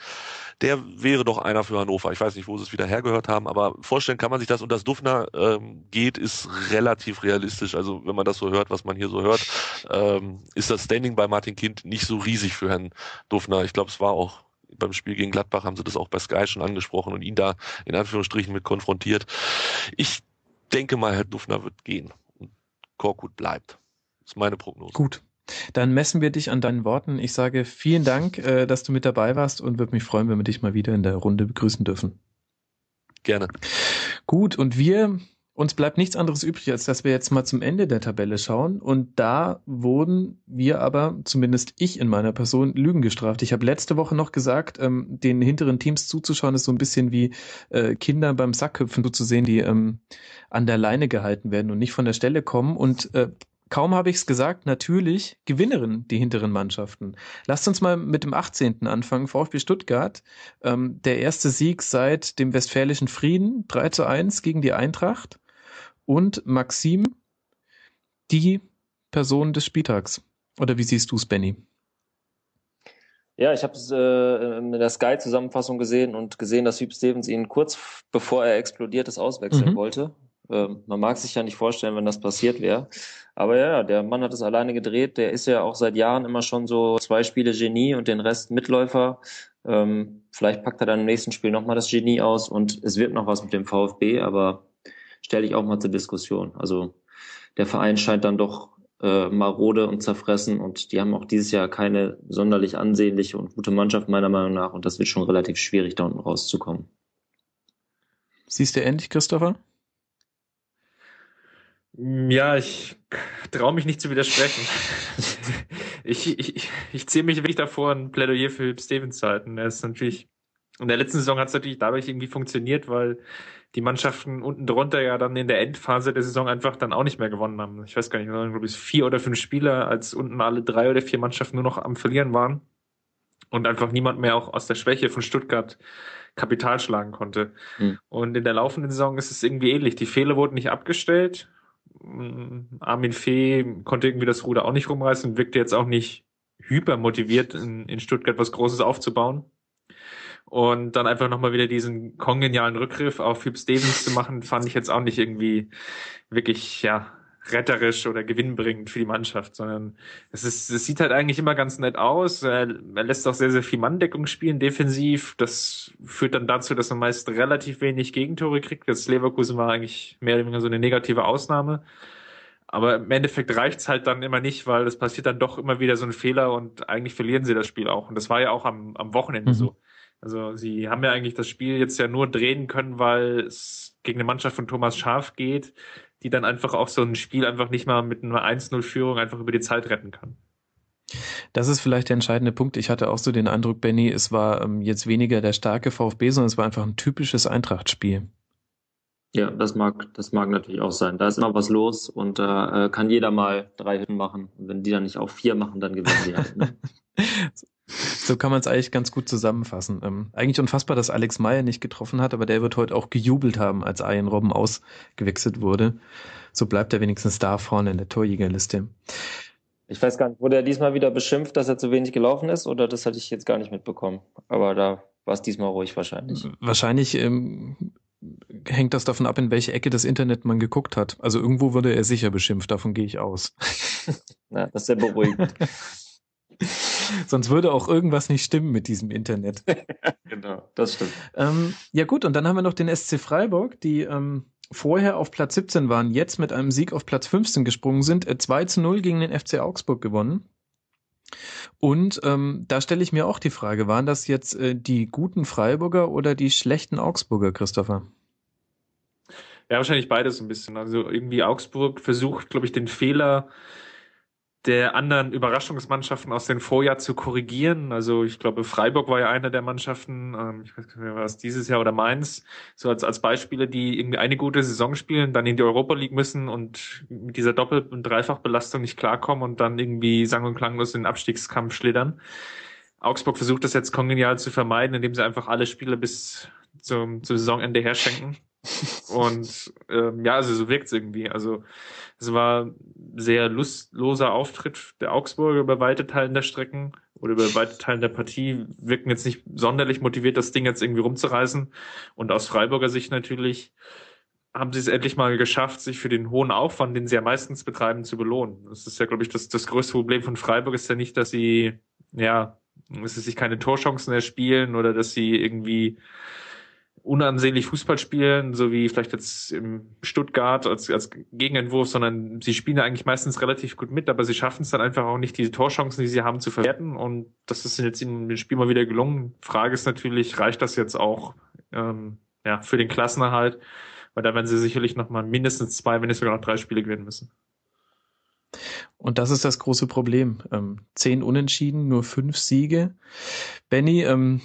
der wäre doch einer für Hannover. Ich weiß nicht, wo sie es wieder hergehört haben, aber vorstellen kann man sich das. Und dass Dufner ähm, geht, ist relativ realistisch. Also wenn man das so hört, was man hier so hört, ähm, ist das Standing bei Martin Kind nicht so riesig für Herrn Dufner. Ich glaube, es war auch beim Spiel gegen Gladbach haben sie das auch bei Sky schon angesprochen und ihn da in Anführungsstrichen mit konfrontiert. Ich denke mal, Herr Dufner wird gehen und Korkut bleibt. Das ist meine Prognose. Gut. Dann messen wir dich an deinen Worten. Ich sage vielen Dank, äh, dass du mit dabei warst und würde mich freuen, wenn wir dich mal wieder in der Runde begrüßen dürfen. Gerne. Gut, und wir uns bleibt nichts anderes übrig, als dass wir jetzt mal zum Ende der Tabelle schauen. Und da wurden wir aber, zumindest ich in meiner Person, Lügen gestraft. Ich habe letzte Woche noch gesagt, ähm, den hinteren Teams zuzuschauen, ist so ein bisschen wie äh, Kinder beim Sackhüpfen so zu sehen, die ähm, an der Leine gehalten werden und nicht von der Stelle kommen. Und äh, kaum habe ich es gesagt, natürlich gewinneren die hinteren Mannschaften. Lasst uns mal mit dem 18. anfangen, VfB Stuttgart. Ähm, der erste Sieg seit dem Westfälischen Frieden, 3 zu 1 gegen die Eintracht und Maxim die Person des Spieltags. Oder wie siehst du es, Benny? Ja, ich habe es äh, in der Sky-Zusammenfassung gesehen und gesehen, dass Hugh Stevens ihn kurz bevor er explodiert ist auswechseln mhm. wollte. Ähm, man mag sich ja nicht vorstellen, wenn das passiert wäre. Aber ja, der Mann hat es alleine gedreht. Der ist ja auch seit Jahren immer schon so zwei Spiele Genie und den Rest Mitläufer. Ähm, vielleicht packt er dann im nächsten Spiel nochmal das Genie aus und es wird noch was mit dem VfB, aber stelle ich auch mal zur Diskussion. Also der Verein scheint dann doch äh, marode und zerfressen und die haben auch dieses Jahr keine sonderlich ansehnliche und gute Mannschaft meiner Meinung nach und das wird schon relativ schwierig, da unten rauszukommen. Siehst du ähnlich, Christopher? Ja, ich traue mich nicht zu widersprechen. *laughs* ich, ich, ich ziehe mich wirklich davor, ein Plädoyer für Stevens zu halten. Er ist natürlich, in der letzten Saison hat es natürlich dadurch irgendwie funktioniert, weil die Mannschaften unten drunter ja dann in der Endphase der Saison einfach dann auch nicht mehr gewonnen haben. Ich weiß gar nicht, glaube ich, vier oder fünf Spieler, als unten alle drei oder vier Mannschaften nur noch am Verlieren waren und einfach niemand mehr auch aus der Schwäche von Stuttgart Kapital schlagen konnte. Mhm. Und in der laufenden Saison ist es irgendwie ähnlich. Die Fehler wurden nicht abgestellt. Armin Fee konnte irgendwie das Ruder auch nicht rumreißen, wirkte jetzt auch nicht hyper motiviert in, in Stuttgart was Großes aufzubauen. Und dann einfach nochmal wieder diesen kongenialen Rückgriff auf Hugh Stevens zu machen, fand ich jetzt auch nicht irgendwie wirklich, ja, retterisch oder gewinnbringend für die Mannschaft, sondern es ist, es sieht halt eigentlich immer ganz nett aus. Er, er lässt auch sehr, sehr viel Manndeckung spielen, defensiv. Das führt dann dazu, dass er meist relativ wenig Gegentore kriegt. Das Leverkusen war eigentlich mehr oder weniger so eine negative Ausnahme. Aber im Endeffekt reicht's halt dann immer nicht, weil es passiert dann doch immer wieder so ein Fehler und eigentlich verlieren sie das Spiel auch. Und das war ja auch am, am Wochenende mhm. so. Also sie haben ja eigentlich das Spiel jetzt ja nur drehen können, weil es gegen eine Mannschaft von Thomas Schaf geht, die dann einfach auch so ein Spiel einfach nicht mal mit einer 1-0-Führung einfach über die Zeit retten kann. Das ist vielleicht der entscheidende Punkt. Ich hatte auch so den Eindruck, Benny, es war ähm, jetzt weniger der starke VfB, sondern es war einfach ein typisches Eintracht-Spiel. Ja, das mag, das mag natürlich auch sein. Da ist immer was los und da äh, kann jeder mal drei Hütten machen. Und wenn die dann nicht auch vier machen, dann gewinnen sie halt. Ne? *laughs* So kann man es eigentlich ganz gut zusammenfassen. Ähm, eigentlich unfassbar, dass Alex Meyer nicht getroffen hat, aber der wird heute auch gejubelt haben, als Ian Robben ausgewechselt wurde. So bleibt er wenigstens da vorne in der Torjägerliste. Ich weiß gar nicht, wurde er diesmal wieder beschimpft, dass er zu wenig gelaufen ist, oder das hatte ich jetzt gar nicht mitbekommen. Aber da war es diesmal ruhig wahrscheinlich. Wahrscheinlich ähm, hängt das davon ab, in welche Ecke des Internet man geguckt hat. Also irgendwo wurde er sicher beschimpft, davon gehe ich aus. *laughs* Na, das ist sehr beruhigend. *laughs* Sonst würde auch irgendwas nicht stimmen mit diesem Internet. *laughs* genau, das stimmt. Ähm, ja gut, und dann haben wir noch den SC Freiburg, die ähm, vorher auf Platz 17 waren, jetzt mit einem Sieg auf Platz 15 gesprungen sind, äh, 2 zu 0 gegen den FC Augsburg gewonnen. Und ähm, da stelle ich mir auch die Frage, waren das jetzt äh, die guten Freiburger oder die schlechten Augsburger, Christopher? Ja, wahrscheinlich beides ein bisschen. Also irgendwie Augsburg versucht, glaube ich, den Fehler der anderen Überraschungsmannschaften aus dem Vorjahr zu korrigieren. Also ich glaube, Freiburg war ja eine der Mannschaften, ähm, ich weiß nicht mehr, was dieses Jahr oder Mainz, so als, als Beispiele, die irgendwie eine gute Saison spielen, dann in die Europa League müssen und mit dieser Doppel- und Dreifachbelastung nicht klarkommen und dann irgendwie sang- und klanglos in den Abstiegskampf schlittern. Augsburg versucht das jetzt kongenial zu vermeiden, indem sie einfach alle Spiele bis zum, zum Saisonende herschenken. Und ähm, ja, also so wirkt es irgendwie. Also es war sehr lustloser Auftritt der Augsburger über weite Teilen der Strecken oder über weite Teilen der Partie. Wirken jetzt nicht sonderlich motiviert, das Ding jetzt irgendwie rumzureißen. Und aus Freiburger Sicht natürlich haben sie es endlich mal geschafft, sich für den hohen Aufwand, den sie ja meistens betreiben, zu belohnen. Das ist ja, glaube ich, das, das größte Problem von Freiburg ist ja nicht, dass sie, ja, dass sie sich keine Torchancen erspielen oder dass sie irgendwie unansehnlich Fußball spielen, so wie vielleicht jetzt im Stuttgart als, als Gegenentwurf, sondern sie spielen eigentlich meistens relativ gut mit, aber sie schaffen es dann einfach auch nicht, diese Torchancen, die sie haben, zu verwerten. Und das ist jetzt in dem Spiel mal wieder gelungen. Frage ist natürlich, reicht das jetzt auch ähm, ja, für den Klassenerhalt? Weil da werden sie sicherlich noch mal mindestens zwei, wenn nicht sogar noch drei Spiele gewinnen müssen. Und das ist das große Problem. Ähm, zehn Unentschieden, nur fünf Siege. Benny, ähm,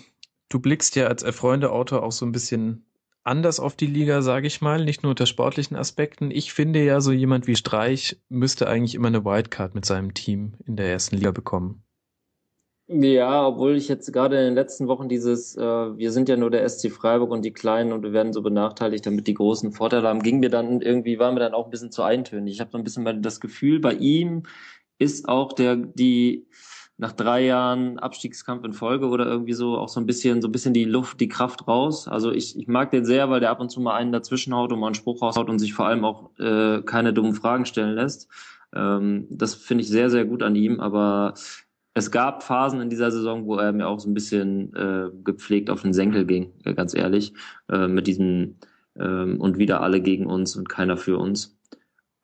Du blickst ja als erfreunde Autor auch so ein bisschen anders auf die Liga, sage ich mal, nicht nur unter sportlichen Aspekten. Ich finde ja, so jemand wie Streich müsste eigentlich immer eine Wildcard mit seinem Team in der ersten Liga bekommen. Ja, obwohl ich jetzt gerade in den letzten Wochen dieses, äh, wir sind ja nur der SC Freiburg und die Kleinen und wir werden so benachteiligt, damit die Großen Vorteile haben, ging mir dann irgendwie, war mir dann auch ein bisschen zu eintönig. Ich habe so ein bisschen das Gefühl, bei ihm ist auch der, die, nach drei Jahren Abstiegskampf in Folge oder irgendwie so auch so ein bisschen, so ein bisschen die Luft, die Kraft raus. Also ich, ich mag den sehr, weil der ab und zu mal einen dazwischen haut und mal einen Spruch raushaut und sich vor allem auch äh, keine dummen Fragen stellen lässt. Ähm, das finde ich sehr, sehr gut an ihm, aber es gab Phasen in dieser Saison, wo er mir auch so ein bisschen äh, gepflegt auf den Senkel ging, äh, ganz ehrlich, äh, mit diesem ähm, und wieder alle gegen uns und keiner für uns.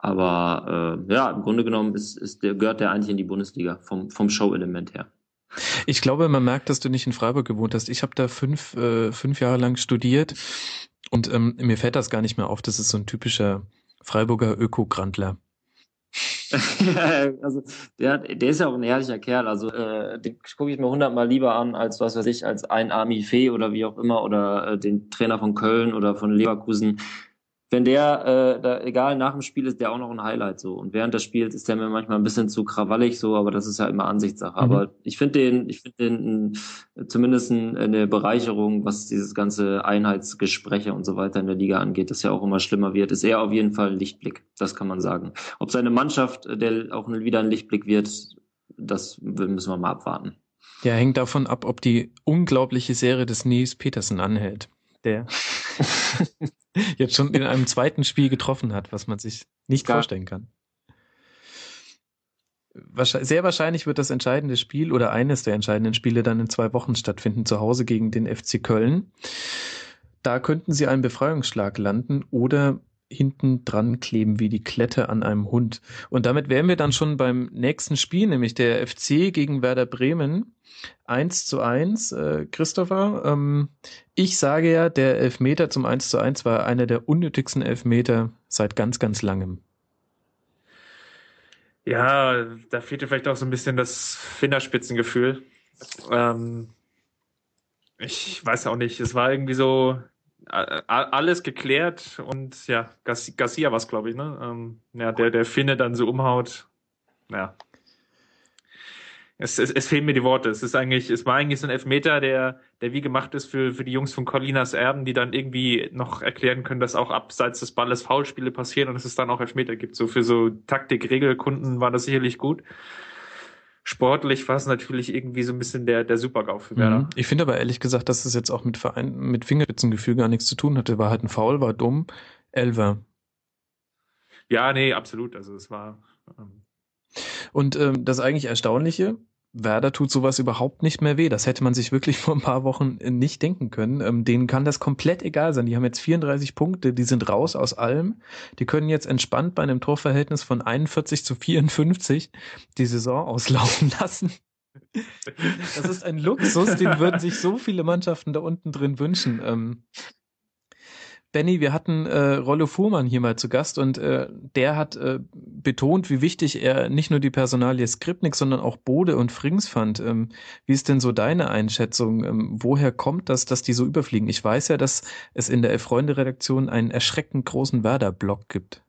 Aber äh, ja, im Grunde genommen ist, ist der, gehört der eigentlich in die Bundesliga vom, vom Show-Element her. Ich glaube, man merkt, dass du nicht in Freiburg gewohnt hast. Ich habe da fünf, äh, fünf Jahre lang studiert und ähm, mir fällt das gar nicht mehr auf. Das ist so ein typischer Freiburger Öko-Grandler. *laughs* also der, der ist ja auch ein ehrlicher Kerl. Also äh, den gucke ich mir hundertmal lieber an als was weiß ich als ein Army Fee oder wie auch immer oder äh, den Trainer von Köln oder von Leverkusen wenn der, äh, da, egal, nach dem Spiel ist der auch noch ein Highlight so. Und während des Spiels ist der mir manchmal ein bisschen zu krawallig so, aber das ist ja immer Ansichtssache. Mhm. Aber ich finde den, ich finde den äh, zumindest eine Bereicherung, was dieses ganze Einheitsgespräche und so weiter in der Liga angeht, das ja auch immer schlimmer wird, ist er auf jeden Fall ein Lichtblick. Das kann man sagen. Ob seine Mannschaft, äh, der auch wieder ein Lichtblick wird, das müssen wir mal abwarten. Ja, hängt davon ab, ob die unglaubliche Serie des Nils Petersen anhält. Der *laughs* jetzt schon in einem zweiten Spiel getroffen hat, was man sich nicht Klar. vorstellen kann. Sehr wahrscheinlich wird das entscheidende Spiel oder eines der entscheidenden Spiele dann in zwei Wochen stattfinden, zu Hause gegen den FC Köln. Da könnten sie einen Befreiungsschlag landen oder hinten dran kleben wie die Klette an einem Hund. Und damit wären wir dann schon beim nächsten Spiel, nämlich der FC gegen Werder Bremen. Eins zu eins, äh, Christopher. Ähm, ich sage ja, der Elfmeter zum Eins zu eins war einer der unnötigsten Elfmeter seit ganz, ganz langem. Ja, da fehlte vielleicht auch so ein bisschen das Fingerspitzengefühl. Ähm, ich weiß auch nicht, es war irgendwie so, alles geklärt und ja, Garcia war es, glaube ich, ne? Ähm, ja, der, der Finne dann so umhaut. Ja. Es, es, es fehlen mir die Worte. Es ist eigentlich, es war eigentlich so ein Elfmeter, der, der wie gemacht ist für, für die Jungs von Colinas Erben, die dann irgendwie noch erklären können, dass auch abseits des Balles Foulspiele passieren und dass es dann auch Elfmeter gibt. So für so Taktik-Regelkunden war das sicherlich gut sportlich war es natürlich irgendwie so ein bisschen der, der Super-GAU für Werder. Mhm. Ich finde aber ehrlich gesagt, dass es jetzt auch mit Verein, mit Fingerspitzengefühl gar nichts zu tun hatte. War halt ein Foul, war dumm. Elver. Ja, nee, absolut. Also es war. Ähm Und ähm, das eigentlich Erstaunliche, Werder tut sowas überhaupt nicht mehr weh. Das hätte man sich wirklich *laughs* vor ein paar Wochen äh, nicht denken können. Ähm, denen kann das komplett egal sein. Die haben jetzt 34 Punkte, die sind raus aus allem. Die können jetzt entspannt bei einem Torverhältnis von 41 zu 54 die Saison auslaufen *laughs* lassen. Das ist ein Luxus, den würden sich so viele Mannschaften da unten drin wünschen. Ähm, Benny, wir hatten äh, Rollo Fuhrmann hier mal zu Gast und äh, der hat äh, betont, wie wichtig er nicht nur die Personalie Skripnik, sondern auch Bode und Frings fand. Ähm, wie ist denn so deine Einschätzung? Ähm, woher kommt das, dass die so überfliegen? Ich weiß ja, dass es in der Freunde-Redaktion einen erschreckend großen Werder-Blog gibt.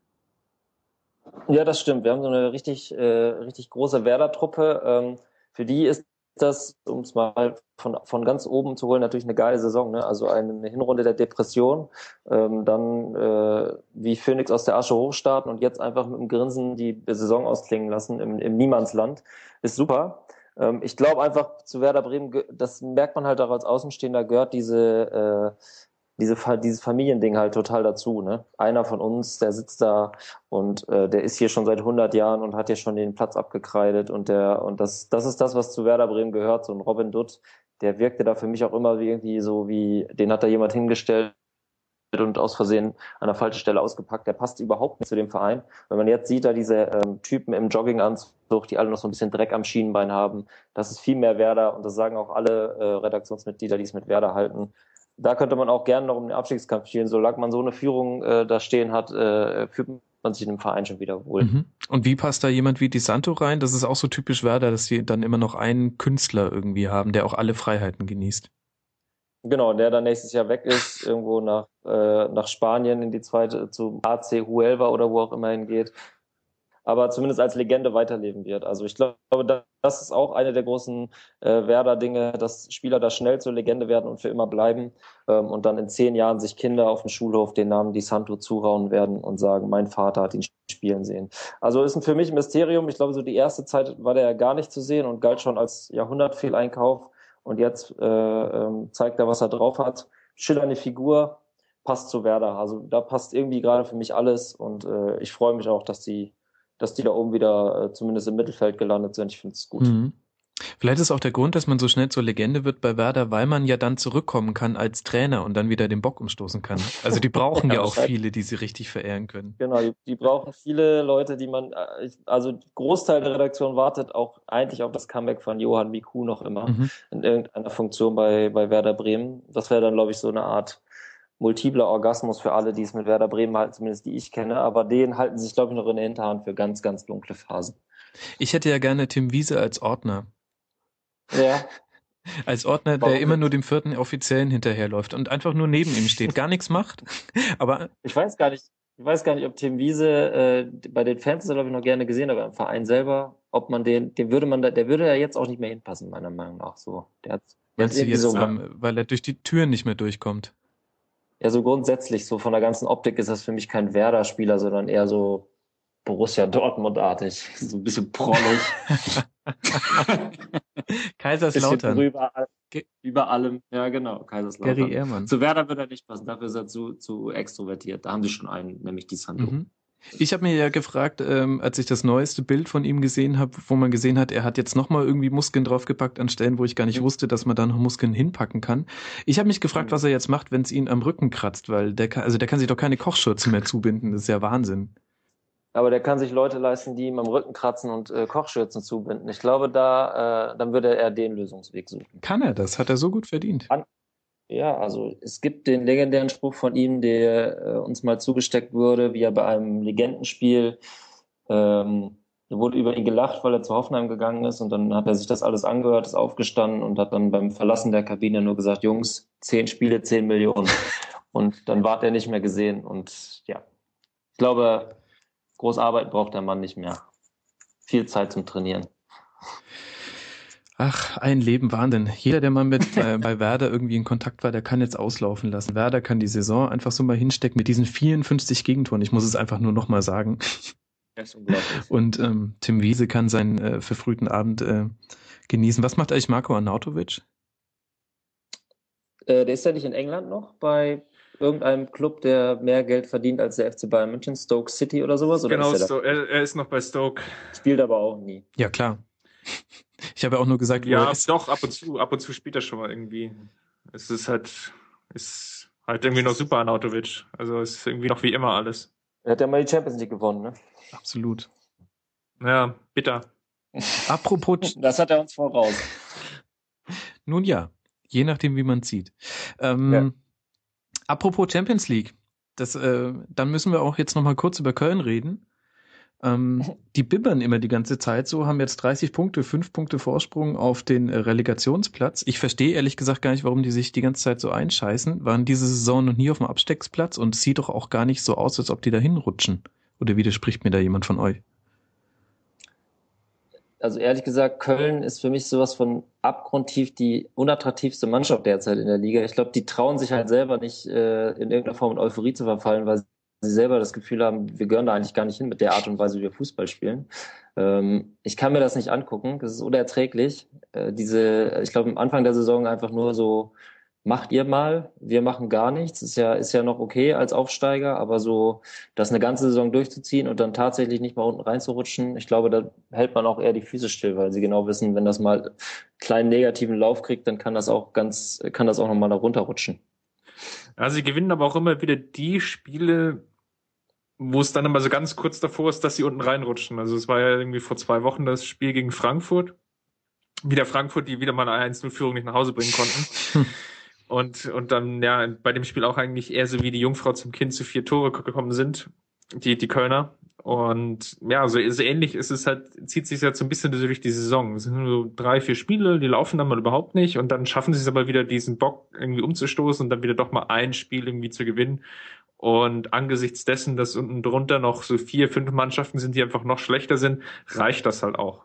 Ja, das stimmt. Wir haben so eine richtig, äh, richtig große Werder-Truppe. Ähm, für die ist das, um es mal von, von ganz oben zu holen, natürlich eine geile Saison. Ne? Also eine Hinrunde der Depression, ähm, dann äh, wie Phoenix aus der Asche hochstarten und jetzt einfach mit dem Grinsen die Saison ausklingen lassen im, im Niemandsland, ist super. Ähm, ich glaube einfach zu Werder Bremen, das merkt man halt auch als Außenstehender, gehört diese äh, diese, dieses Familiending halt total dazu. Ne? Einer von uns, der sitzt da und äh, der ist hier schon seit 100 Jahren und hat hier schon den Platz abgekreidet und der und das das ist das, was zu Werder Bremen gehört. So ein Robin Dutt, der wirkte da für mich auch immer wie irgendwie so wie, den hat da jemand hingestellt und aus Versehen an der falschen Stelle ausgepackt. Der passt überhaupt nicht zu dem Verein. Wenn man jetzt sieht, da diese ähm, Typen im Jogginganzug, die alle noch so ein bisschen Dreck am Schienenbein haben, das ist viel mehr Werder und das sagen auch alle äh, Redaktionsmitglieder, die es mit Werder halten da könnte man auch gerne noch um den Abstiegskampf spielen. Solange man so eine Führung äh, da stehen hat, äh, fühlt man sich in dem Verein schon wieder wohl. Mhm. Und wie passt da jemand wie Di Santo rein? Das ist auch so typisch Werder, dass sie dann immer noch einen Künstler irgendwie haben, der auch alle Freiheiten genießt. Genau, der dann nächstes Jahr weg ist, irgendwo nach, äh, nach Spanien in die zweite, zu AC Huelva oder wo auch immer hingeht aber zumindest als Legende weiterleben wird. Also ich glaube, das ist auch eine der großen äh, Werder-Dinge, dass Spieler da schnell zur Legende werden und für immer bleiben ähm, und dann in zehn Jahren sich Kinder auf dem Schulhof den Namen Di Santo zurauen werden und sagen, mein Vater hat ihn spielen sehen. Also ist für mich ein Mysterium. Ich glaube, so die erste Zeit war der ja gar nicht zu sehen und galt schon als Jahrhundertfehleinkauf und jetzt äh, ähm, zeigt er, was er drauf hat. Schillernde Figur, passt zu Werder. Also da passt irgendwie gerade für mich alles und äh, ich freue mich auch, dass die dass die da oben wieder äh, zumindest im Mittelfeld gelandet sind. Ich finde es gut. Mhm. Vielleicht ist auch der Grund, dass man so schnell zur Legende wird bei Werder, weil man ja dann zurückkommen kann als Trainer und dann wieder den Bock umstoßen kann. Also die brauchen *laughs* ja, ja auch viele, die sie richtig verehren können. Genau, die, die, brauchen viele Leute, die man, äh, also Großteil der Redaktion wartet auch eigentlich auf das Comeback von Johann Miku noch immer mhm. in irgendeiner Funktion bei, bei Werder Bremen. Das wäre dann, glaube ich, so eine Art multipler Orgasmus für alle, die es mit Werder Bremen halten, zumindest die ich kenne. Aber den halten sich, glaube ich, noch in der Hinterhand für ganz, ganz dunkle Phasen. Ich hätte ja gerne Tim Wiese als Ordner. Ja. *laughs* Als Ordner, der immer nur dem vierten Offiziellen hinterherläuft und einfach nur neben ihm steht, gar nichts macht. *laughs* Aber ich weiß gar nicht, ich weiß gar nicht, ob Tim Wiese äh, bei den Fans glaube ich noch gerne gesehen, aber im Verein selber, ob man den, den würde man da, der würde ja jetzt auch nicht mehr hinpassen meiner Meinung nach. So, der hat, der hat jetzt, so, ähm, weil er durch die Türen nicht mehr durchkommt. Ja, so grundsätzlich, so von der ganzen Optik ist das für mich kein Werder-Spieler, sondern eher so Borussia Dortmund-artig. *laughs* So ein bisschen prollig. *laughs* Kaiserslautern. Über, über allem. Ja, genau, Kaiserslautern. Gary Ehrmann. Zu Werder wird er nicht passen, dafür ist er zu, zu extrovertiert. Da haben sie schon einen, nämlich die Sando. Mhm. Ich habe mir ja gefragt, ähm, als ich das neueste Bild von ihm gesehen habe, wo man gesehen hat, er hat jetzt nochmal irgendwie Muskeln draufgepackt an Stellen, wo ich gar nicht mhm. wusste, dass man da noch Muskeln hinpacken kann. Ich habe mich gefragt, was er jetzt macht, wenn es ihn am Rücken kratzt, weil der kann, also der kann sich doch keine Kochschürze mehr zubinden. Das ist ja Wahnsinn. Aber der kann sich Leute leisten, die ihm am Rücken kratzen und äh, Kochschürzen zubinden. Ich glaube, da äh, dann würde er den Lösungsweg suchen. Kann er das? Hat er so gut verdient? Kann, ja, also es gibt den legendären Spruch von ihm, der äh, uns mal zugesteckt wurde, wie er bei einem Legendenspiel ähm, wurde über ihn gelacht, weil er zu Hoffenheim gegangen ist und dann hat er sich das alles angehört, ist aufgestanden und hat dann beim Verlassen der Kabine nur gesagt, Jungs, zehn Spiele, zehn Millionen. Und dann war er nicht mehr gesehen und ja, ich glaube, groß Arbeit braucht der Mann nicht mehr. Viel Zeit zum Trainieren. Ach, ein Leben Wahnsinn. Jeder, der mal mit äh, bei Werder irgendwie in Kontakt war, der kann jetzt auslaufen lassen. Werder kann die Saison einfach so mal hinstecken mit diesen 54 Gegentoren. Ich muss es einfach nur nochmal sagen. Das ist unglaublich. Und ähm, Tim Wiese kann seinen äh, verfrühten Abend äh, genießen. Was macht eigentlich Marco Arnautovic? Äh, der ist ja nicht in England noch bei irgendeinem Club, der mehr Geld verdient als der FC Bayern München, Stoke City oder sowas? Oder genau, er, er, er ist noch bei Stoke. Spielt aber auch nie. Ja, klar. Ich habe ja auch nur gesagt, ja, doch, ab und zu, ab und zu spielt er schon mal irgendwie. Es ist halt, ist halt irgendwie noch super an Autovic. Also es ist irgendwie noch wie immer alles. Er hat ja mal die Champions League gewonnen, ne? Absolut. Ja, bitter. *laughs* Apropos. das hat er uns voraus. *laughs* Nun ja, je nachdem, wie man sieht. Ähm, ja. Apropos Champions League. das, äh, dann müssen wir auch jetzt nochmal kurz über Köln reden. Ähm, *laughs* die bibbern immer die ganze Zeit so, haben jetzt 30 Punkte, 5 Punkte Vorsprung auf den äh, Relegationsplatz. Ich verstehe ehrlich gesagt gar nicht, warum die sich die ganze Zeit so einscheißen. Waren diese Saison noch nie auf dem Abstecksplatz und es sieht doch auch gar nicht so aus, als ob die da hinrutschen. Oder widerspricht mir da jemand von euch? Also ehrlich gesagt, Köln ist für mich sowas von abgrundtief die unattraktivste Mannschaft derzeit in der Liga. Ich glaube, die trauen sich halt selber nicht äh, in irgendeiner Form in Euphorie zu verfallen, weil sie selber das Gefühl haben, wir gehören da eigentlich gar nicht hin mit der Art und Weise, wie wir Fußball spielen. Ähm, ich kann mir das nicht angucken, das ist unerträglich. Äh, diese, ich glaube, am Anfang der Saison einfach nur so, macht ihr mal, wir machen gar nichts. Ist ja, ist ja noch okay als Aufsteiger, aber so, das eine ganze Saison durchzuziehen und dann tatsächlich nicht mal unten reinzurutschen, ich glaube, da hält man auch eher die Füße still, weil sie genau wissen, wenn das mal einen kleinen negativen Lauf kriegt, dann kann das auch ganz, kann das auch nochmal da runterrutschen. Also sie gewinnen aber auch immer wieder die Spiele, wo es dann immer so ganz kurz davor ist, dass sie unten reinrutschen. Also es war ja irgendwie vor zwei Wochen das Spiel gegen Frankfurt. Wieder Frankfurt, die wieder mal eine 1-0-Führung nicht nach Hause bringen konnten. *laughs* und, und dann, ja, bei dem Spiel auch eigentlich eher so wie die Jungfrau zum Kind zu vier Tore gekommen sind, die, die Kölner. Und ja, so, so ähnlich ist es halt, zieht sich jetzt so ein bisschen durch die Saison. Es sind nur drei, vier Spiele, die laufen dann mal überhaupt nicht und dann schaffen sie es aber wieder, diesen Bock irgendwie umzustoßen und dann wieder doch mal ein Spiel irgendwie zu gewinnen. Und angesichts dessen, dass unten drunter noch so vier, fünf Mannschaften sind, die einfach noch schlechter sind, reicht das halt auch.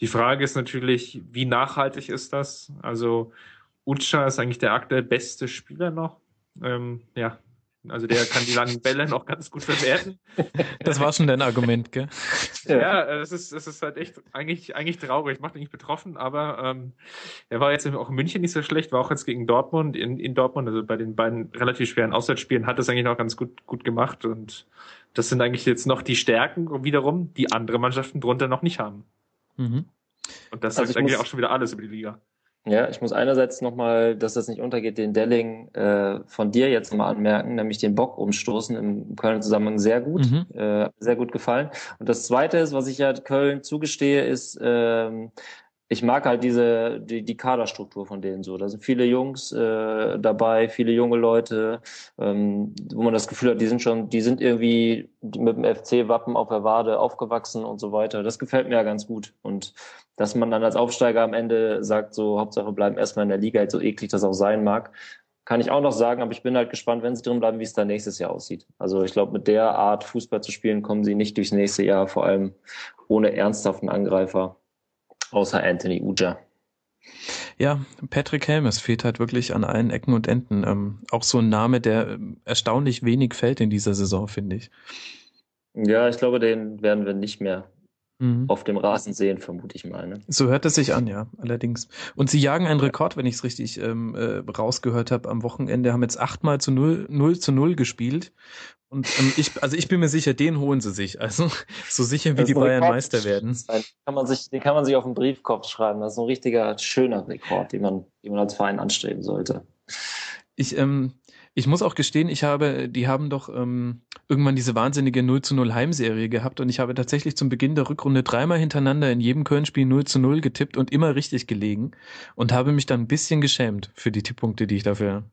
Die Frage ist natürlich, wie nachhaltig ist das? Also Ucha ist eigentlich der aktuell beste Spieler noch. Ähm, ja, also der kann die langen Bälle noch ganz gut verwerten. Das war schon dein Argument, gell? Ja, es ist, es ist halt echt eigentlich, eigentlich traurig. Macht ihn nicht betroffen, aber ähm, er war jetzt auch in München nicht so schlecht, war auch jetzt gegen Dortmund in, in Dortmund, also bei den beiden relativ schweren Auswärtsspielen hat es eigentlich noch ganz gut, gut gemacht und das sind eigentlich jetzt noch die Stärken wiederum, die andere Mannschaften drunter noch nicht haben. Mhm. Und das also sagt eigentlich auch schon wieder alles über die Liga. Ja, ich muss einerseits nochmal, dass das nicht untergeht, den Delling äh, von dir jetzt mal anmerken, nämlich den Bock umstoßen im Kölner Zusammenhang sehr gut, mhm. äh, sehr gut gefallen. Und das Zweite ist, was ich ja Köln zugestehe, ist, ähm, ich mag halt diese die, die Kaderstruktur von denen so. Da sind viele Jungs äh, dabei, viele junge Leute, ähm, wo man das Gefühl hat, die sind schon, die sind irgendwie mit dem FC-Wappen auf der Wade aufgewachsen und so weiter. Das gefällt mir ja ganz gut. Und dass man dann als Aufsteiger am Ende sagt, so Hauptsache bleiben erstmal in der Liga, so eklig das auch sein mag, kann ich auch noch sagen, aber ich bin halt gespannt, wenn sie drin bleiben, wie es dann nächstes Jahr aussieht. Also ich glaube, mit der Art Fußball zu spielen, kommen sie nicht durchs nächste Jahr, vor allem ohne ernsthaften Angreifer außer Anthony Uja. Ja, Patrick Helmes fehlt halt wirklich an allen Ecken und Enden. Ähm, auch so ein Name, der erstaunlich wenig fällt in dieser Saison, finde ich. Ja, ich glaube, den werden wir nicht mehr mhm. auf dem Rasen sehen, vermute ich mal. Ne? So hört es sich an, ja, allerdings. Und sie jagen einen Rekord, wenn ich es richtig ähm, äh, rausgehört habe am Wochenende, haben jetzt achtmal zu null, null zu null gespielt und ähm, ich, also ich bin mir sicher, den holen sie sich. Also *laughs* so sicher wie die Bayern Rekord. Meister werden. Den kann man sich, den kann man sich auf den Briefkopf schreiben. Das ist ein richtiger schöner Rekord, den man, den man als Verein anstreben sollte. Ich, ähm, ich muss auch gestehen, ich habe, die haben doch ähm, irgendwann diese wahnsinnige 0 zu 0 Heimserie gehabt und ich habe tatsächlich zum Beginn der Rückrunde dreimal hintereinander in jedem Köln-Spiel 0 zu 0 getippt und immer richtig gelegen und habe mich dann ein bisschen geschämt für die Tipppunkte, die ich dafür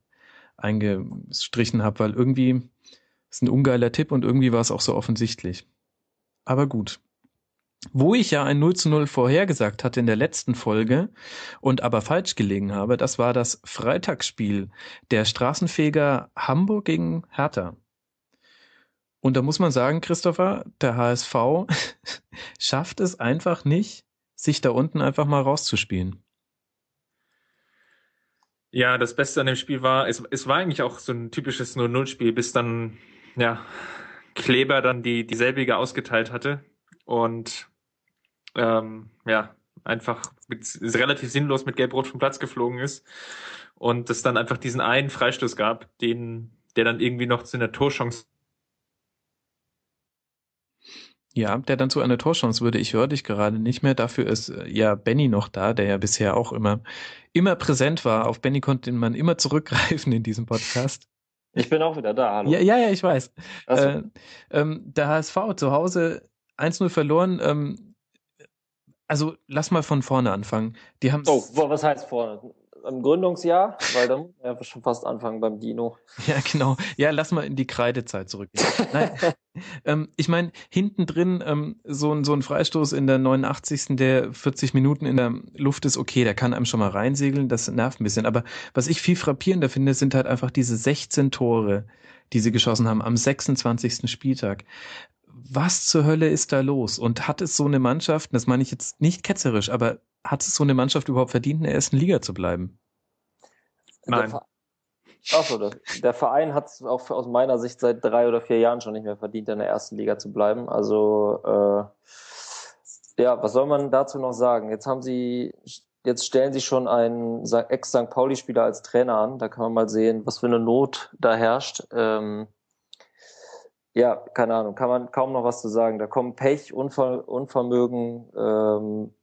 eingestrichen habe, weil irgendwie ist ein ungeiler Tipp und irgendwie war es auch so offensichtlich. Aber gut. Wo ich ja ein 0 zu 0 vorhergesagt hatte in der letzten Folge und aber falsch gelegen habe, das war das Freitagsspiel der Straßenfeger Hamburg gegen Hertha. Und da muss man sagen, Christopher, der HSV *laughs* schafft es einfach nicht, sich da unten einfach mal rauszuspielen. Ja, das Beste an dem Spiel war, es, es war eigentlich auch so ein typisches 0-0-Spiel, bis dann ja, Kleber dann die dieselbige ausgeteilt hatte und ähm, ja, einfach mit, relativ sinnlos mit Gelb-Rot vom Platz geflogen ist und es dann einfach diesen einen Freistoß gab, den, der dann irgendwie noch zu einer Torchance ja, der dann zu einer Torchance würde. Ich höre dich gerade nicht mehr. Dafür ist äh, ja Benny noch da, der ja bisher auch immer, immer präsent war. Auf Benny konnte man immer zurückgreifen in diesem Podcast. Ich bin auch wieder da, hallo. Ja, ja, ja ich weiß. So. Äh, ähm, der HSV zu Hause 1-0 verloren. Ähm, also lass mal von vorne anfangen. Die haben oh, was heißt vorne? im Gründungsjahr, weil dann *laughs* ja schon fast anfangen beim Dino. Ja, genau. Ja, lass mal in die Kreidezeit zurückgehen. Nein, *laughs* ähm, ich meine, hinten drin ähm, so, ein, so ein Freistoß in der 89. der 40 Minuten in der Luft ist okay, der kann einem schon mal reinsegeln, das nervt ein bisschen. Aber was ich viel frappierender finde, sind halt einfach diese 16 Tore, die sie geschossen haben am 26. Spieltag was zur Hölle ist da los? Und hat es so eine Mannschaft, das meine ich jetzt nicht ketzerisch, aber hat es so eine Mannschaft überhaupt verdient, in der ersten Liga zu bleiben? Nein. Achso, der, der Verein hat es auch aus meiner Sicht seit drei oder vier Jahren schon nicht mehr verdient, in der ersten Liga zu bleiben. Also äh, ja, was soll man dazu noch sagen? Jetzt haben sie, jetzt stellen sie schon einen Ex-St. Pauli-Spieler als Trainer an. Da kann man mal sehen, was für eine Not da herrscht. Ähm, ja, keine Ahnung, kann man kaum noch was zu sagen. Da kommen Pech, Unver Unvermögen, ähm,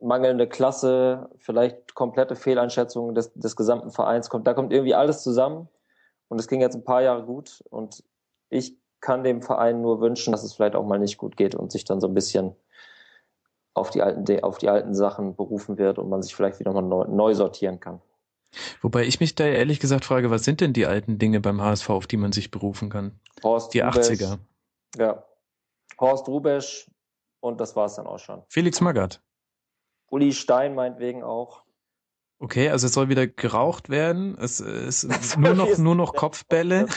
mangelnde Klasse, vielleicht komplette Fehleinschätzung des, des gesamten Vereins. Kommt, da kommt irgendwie alles zusammen und es ging jetzt ein paar Jahre gut und ich kann dem Verein nur wünschen, dass es vielleicht auch mal nicht gut geht und sich dann so ein bisschen auf die alten, auf die alten Sachen berufen wird und man sich vielleicht wieder mal neu, neu sortieren kann. Wobei ich mich da ehrlich gesagt frage, was sind denn die alten Dinge beim HSV, auf die man sich berufen kann? Horst die Rubesch, 80er. Ja. Horst Rubesch und das war's dann auch schon. Felix Magath. Uli Stein meinetwegen auch. Okay, also es soll wieder geraucht werden. Es ist *laughs* nur noch, nur noch Kopfbälle.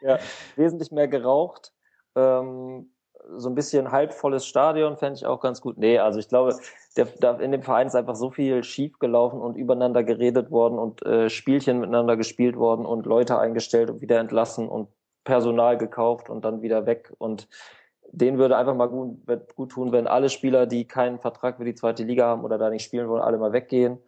Ja, wesentlich mehr geraucht. Ähm, so ein bisschen halbvolles Stadion fände ich auch ganz gut. Nee, also ich glaube, der, da in dem Verein ist einfach so viel schief gelaufen und übereinander geredet worden und äh, Spielchen miteinander gespielt worden und Leute eingestellt und wieder entlassen und Personal gekauft und dann wieder weg. Und denen würde einfach mal gut, gut tun, wenn alle Spieler, die keinen Vertrag für die zweite Liga haben oder da nicht spielen wollen, alle mal weggehen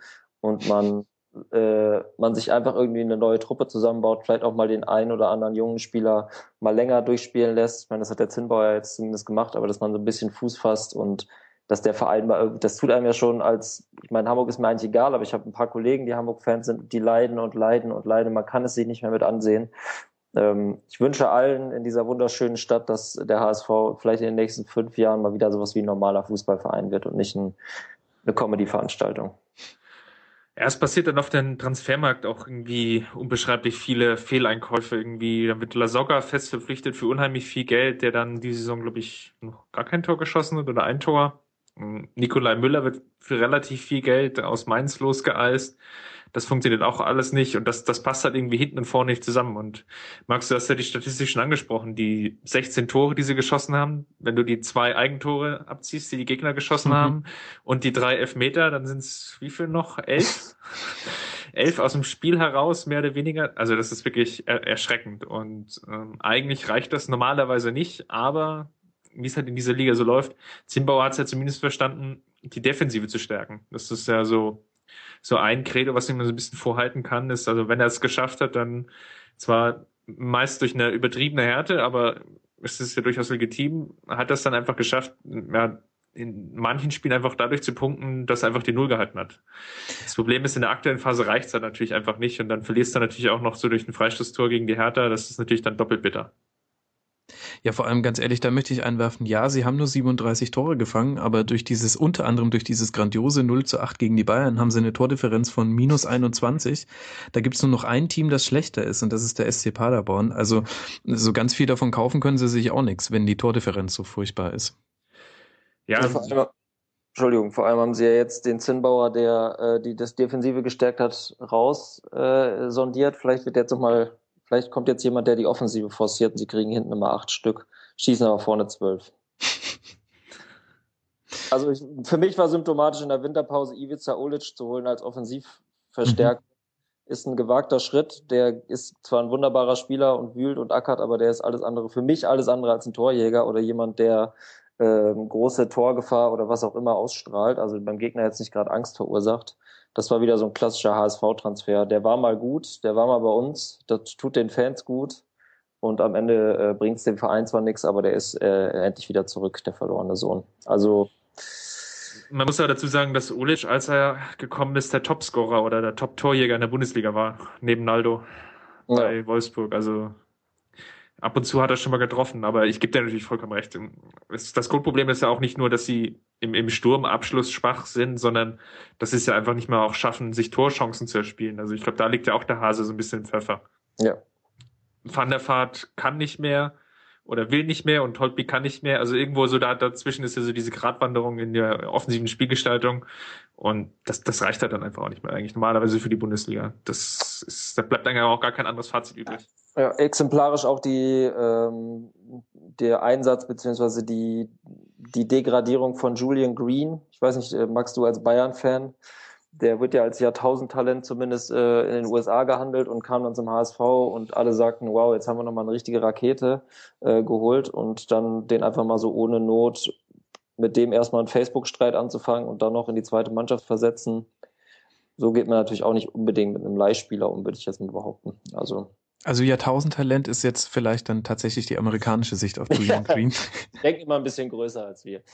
und man äh, man sich einfach irgendwie eine neue Truppe zusammenbaut, vielleicht auch mal den einen oder anderen jungen Spieler mal länger durchspielen lässt. Ich meine, das hat der Zinnbauer jetzt zumindest gemacht, aber dass man so ein bisschen Fuß fasst und dass der Verein mal das tut einem ja schon als, ich meine, Hamburg ist mir eigentlich egal, aber ich habe ein paar Kollegen, die Hamburg-Fans sind, die leiden und leiden und leiden. Man kann es sich nicht mehr mit ansehen. Ähm, ich wünsche allen in dieser wunderschönen Stadt, dass der HSV vielleicht in den nächsten fünf Jahren mal wieder sowas wie ein normaler Fußballverein wird und nicht ein, eine Comedy-Veranstaltung. Ja, es passiert dann auf dem Transfermarkt auch irgendwie unbeschreiblich viele Fehleinkäufe irgendwie. Da wird Lasogga fest verpflichtet für unheimlich viel Geld, der dann die Saison, glaube ich, noch gar kein Tor geschossen hat oder ein Tor. Nikolai Müller wird für relativ viel Geld aus Mainz losgeeist das funktioniert auch alles nicht und das, das passt halt irgendwie hinten und vorne nicht zusammen. Und Max, du hast ja die Statistik schon angesprochen, die 16 Tore, die sie geschossen haben, wenn du die zwei Eigentore abziehst, die die Gegner geschossen mhm. haben und die drei Elfmeter, dann sind es wie viel noch? Elf? *laughs* Elf aus dem Spiel heraus, mehr oder weniger. Also das ist wirklich er erschreckend und ähm, eigentlich reicht das normalerweise nicht, aber wie es halt in dieser Liga so läuft, Zimbauer hat es ja zumindest verstanden, die Defensive zu stärken. Das ist ja so so ein Credo, was ich mir so ein bisschen vorhalten kann, ist, also wenn er es geschafft hat, dann zwar meist durch eine übertriebene Härte, aber es ist ja durchaus legitim, hat das dann einfach geschafft, ja, in manchen Spielen einfach dadurch zu punkten, dass er einfach die Null gehalten hat. Das Problem ist, in der aktuellen Phase reicht es halt natürlich einfach nicht und dann verlierst du natürlich auch noch so durch ein Freistoßtor gegen die Hertha, das ist natürlich dann doppelt bitter. Ja, vor allem ganz ehrlich, da möchte ich einwerfen, ja, sie haben nur 37 Tore gefangen, aber durch dieses, unter anderem durch dieses grandiose 0 zu 8 gegen die Bayern, haben sie eine Tordifferenz von minus 21. Da gibt's nur noch ein Team, das schlechter ist, und das ist der SC Paderborn. Also so ganz viel davon kaufen können sie sich auch nichts, wenn die Tordifferenz so furchtbar ist. Ja, also, vor allem, Entschuldigung, vor allem haben sie ja jetzt den Zinnbauer, der äh, die das Defensive gestärkt hat, raus äh, sondiert. Vielleicht wird jetzt noch mal Vielleicht kommt jetzt jemand, der die Offensive forciert und sie kriegen hinten immer acht Stück, schießen aber vorne zwölf. *laughs* Also ich, für mich war symptomatisch in der Winterpause Ivica Olic zu holen als Offensivverstärker. Mhm. Ist ein gewagter Schritt. Der ist zwar ein wunderbarer Spieler und wühlt und ackert, aber der ist alles andere, für mich alles andere als ein Torjäger oder jemand, der ähm, große Torgefahr oder was auch immer ausstrahlt, also beim Gegner jetzt nicht gerade Angst verursacht. Das war wieder so ein klassischer HSV-Transfer. Der war mal gut, der war mal bei uns, das tut den Fans gut und am Ende äh, bringt es dem Verein zwar nichts, aber der ist äh, endlich wieder zurück, der verlorene Sohn. Also man muss ja dazu sagen, dass Ulic, als er gekommen ist, der Topscorer oder der Top-Torjäger in der Bundesliga war, neben Naldo ja. bei Wolfsburg. Also ab und zu hat er schon mal getroffen, aber ich gebe dir natürlich vollkommen recht. Das Grundproblem ist ja auch nicht nur, dass sie im, im Sturmabschluss schwach sind, sondern dass sie es ja einfach nicht mehr auch schaffen, sich Torchancen zu erspielen. Also ich glaube, da liegt ja auch der Hase so ein bisschen im Pfeffer. Ja. Van der Vaart kann nicht mehr oder will nicht mehr und Holtby kann nicht mehr. Also irgendwo so da dazwischen ist ja so diese Gratwanderung in der offensiven Spielgestaltung und das, das reicht halt dann einfach auch nicht mehr eigentlich normalerweise für die Bundesliga. Das ist, da bleibt dann ja auch gar kein anderes Fazit übrig. Ja, exemplarisch auch die ähm, der Einsatz beziehungsweise die die Degradierung von Julian Green. Ich weiß nicht, äh, magst du als Bayern-Fan? Der wird ja als Jahrtausendtalent zumindest äh, in den USA gehandelt und kam dann zum HSV und alle sagten, wow, jetzt haben wir nochmal eine richtige Rakete äh, geholt und dann den einfach mal so ohne Not mit dem erstmal einen Facebook-Streit anzufangen und dann noch in die zweite Mannschaft versetzen. So geht man natürlich auch nicht unbedingt mit einem Leihspieler um, würde ich jetzt mal behaupten. Also also Jahrtausendtalent ist jetzt vielleicht dann tatsächlich die amerikanische Sicht auf Julian *laughs* Green. Denkt immer ein bisschen größer als wir. *laughs*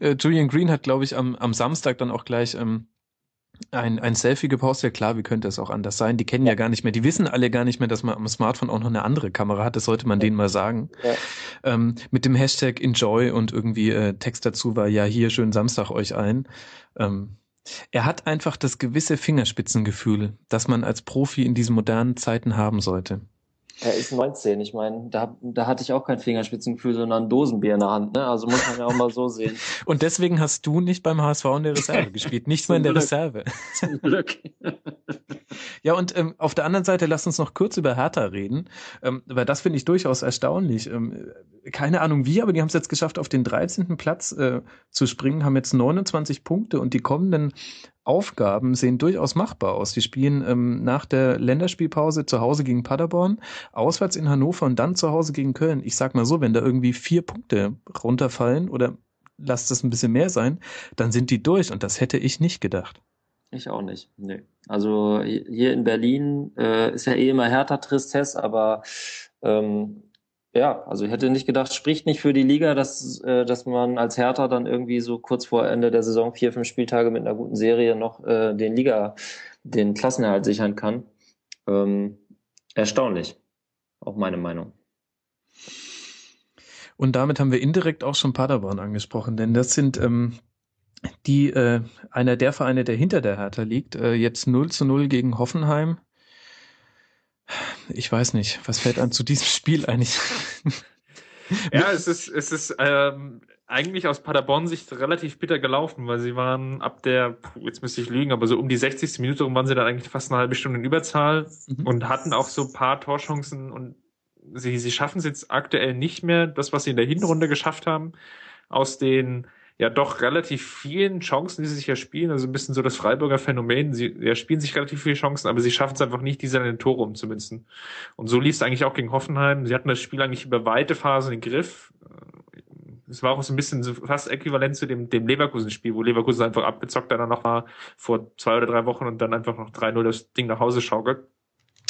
Äh, Julian Green hat, glaube ich, am, am Samstag dann auch gleich ähm, ein, ein Selfie gepostet. Ja klar, wie könnte es auch anders sein? Die kennen ja. ja. gar nicht mehr, die wissen alle gar nicht mehr, dass man am Smartphone auch noch eine andere Kamera hat. Das sollte man ja. denen mal sagen. Ja. Ähm, mit dem Hashtag Enjoy und irgendwie äh, Text dazu war, ja, hier schönen Samstag euch ein. Ähm, er hat einfach das gewisse Fingerspitzengefühl, das man als Profi in diesen modernen Zeiten haben sollte. Er ist 19, ich meine, da, da hatte ich auch kein Fingerspitzengefühl, sondern ein Dosenbier in der Hand, ne? Also muss man ja auch mal so sehen. *laughs* Und deswegen hast du nicht beim HSV in der Reserve *laughs* gespielt, nicht mal in der Glück. Reserve. *laughs* Zum Glück. ja, und ähm, auf der anderen Seite lass uns noch kurz über Hertha reden, ähm, weil das finde ich durchaus erstaunlich. Ähm, keine Ahnung wie, aber die haben es jetzt geschafft, auf den 13. Platz äh, zu springen, haben jetzt 29 Punkte und die kommenden Aufgaben sehen durchaus machbar aus. Die spielen ähm, nach der Länderspielpause zu Hause gegen Paderborn, auswärts in Hannover und dann zu Hause gegen Köln. Ich sag mal so, wenn da irgendwie vier Punkte runterfallen oder lasst es ein bisschen mehr sein, dann sind die durch und das hätte ich nicht gedacht. Ich auch nicht. Nee. Also hier in Berlin äh, ist ja eh immer härter Tristesse, aber ähm, ja, also ich hätte nicht gedacht, spricht nicht für die Liga, dass, äh, dass man als Hertha dann irgendwie so kurz vor Ende der Saison vier, fünf Spieltage mit einer guten Serie noch äh, den Liga, den Klassenerhalt sichern kann. Ähm, erstaunlich. Auch meine Meinung. Und damit haben wir indirekt auch schon Paderborn angesprochen, denn das sind ähm, die äh, einer der Vereine, der hinter der Hertha liegt, äh, jetzt 0 zu 0 gegen Hoffenheim ich weiß nicht, was fällt an zu diesem Spiel eigentlich? *laughs* ja, es ist, es ist ähm, eigentlich aus Paderborn-Sicht relativ bitter gelaufen, weil sie waren ab der, jetzt müsste ich lügen, aber so um die 60. Minute rum waren sie dann eigentlich fast eine halbe Stunde in Überzahl mhm. und hatten auch so ein paar Torchancen und sie, sie schaffen es jetzt aktuell nicht mehr, das, was sie in der Hinrunde geschafft haben, aus den ja doch relativ vielen Chancen, die sie sich erspielen. Also ein bisschen so das Freiburger Phänomen. Sie erspielen sich relativ viele Chancen, aber sie schaffen es einfach nicht, diese an den Tore umzumünzen. Und so lief es eigentlich auch gegen Hoffenheim. Sie hatten das Spiel eigentlich über weite Phasen im Griff. Es war auch so ein bisschen so fast äquivalent zu dem, dem Leverkusen-Spiel, wo Leverkusen einfach abgezockt dann noch war vor zwei oder drei Wochen und dann einfach noch 3-0 das Ding nach Hause schaukelt.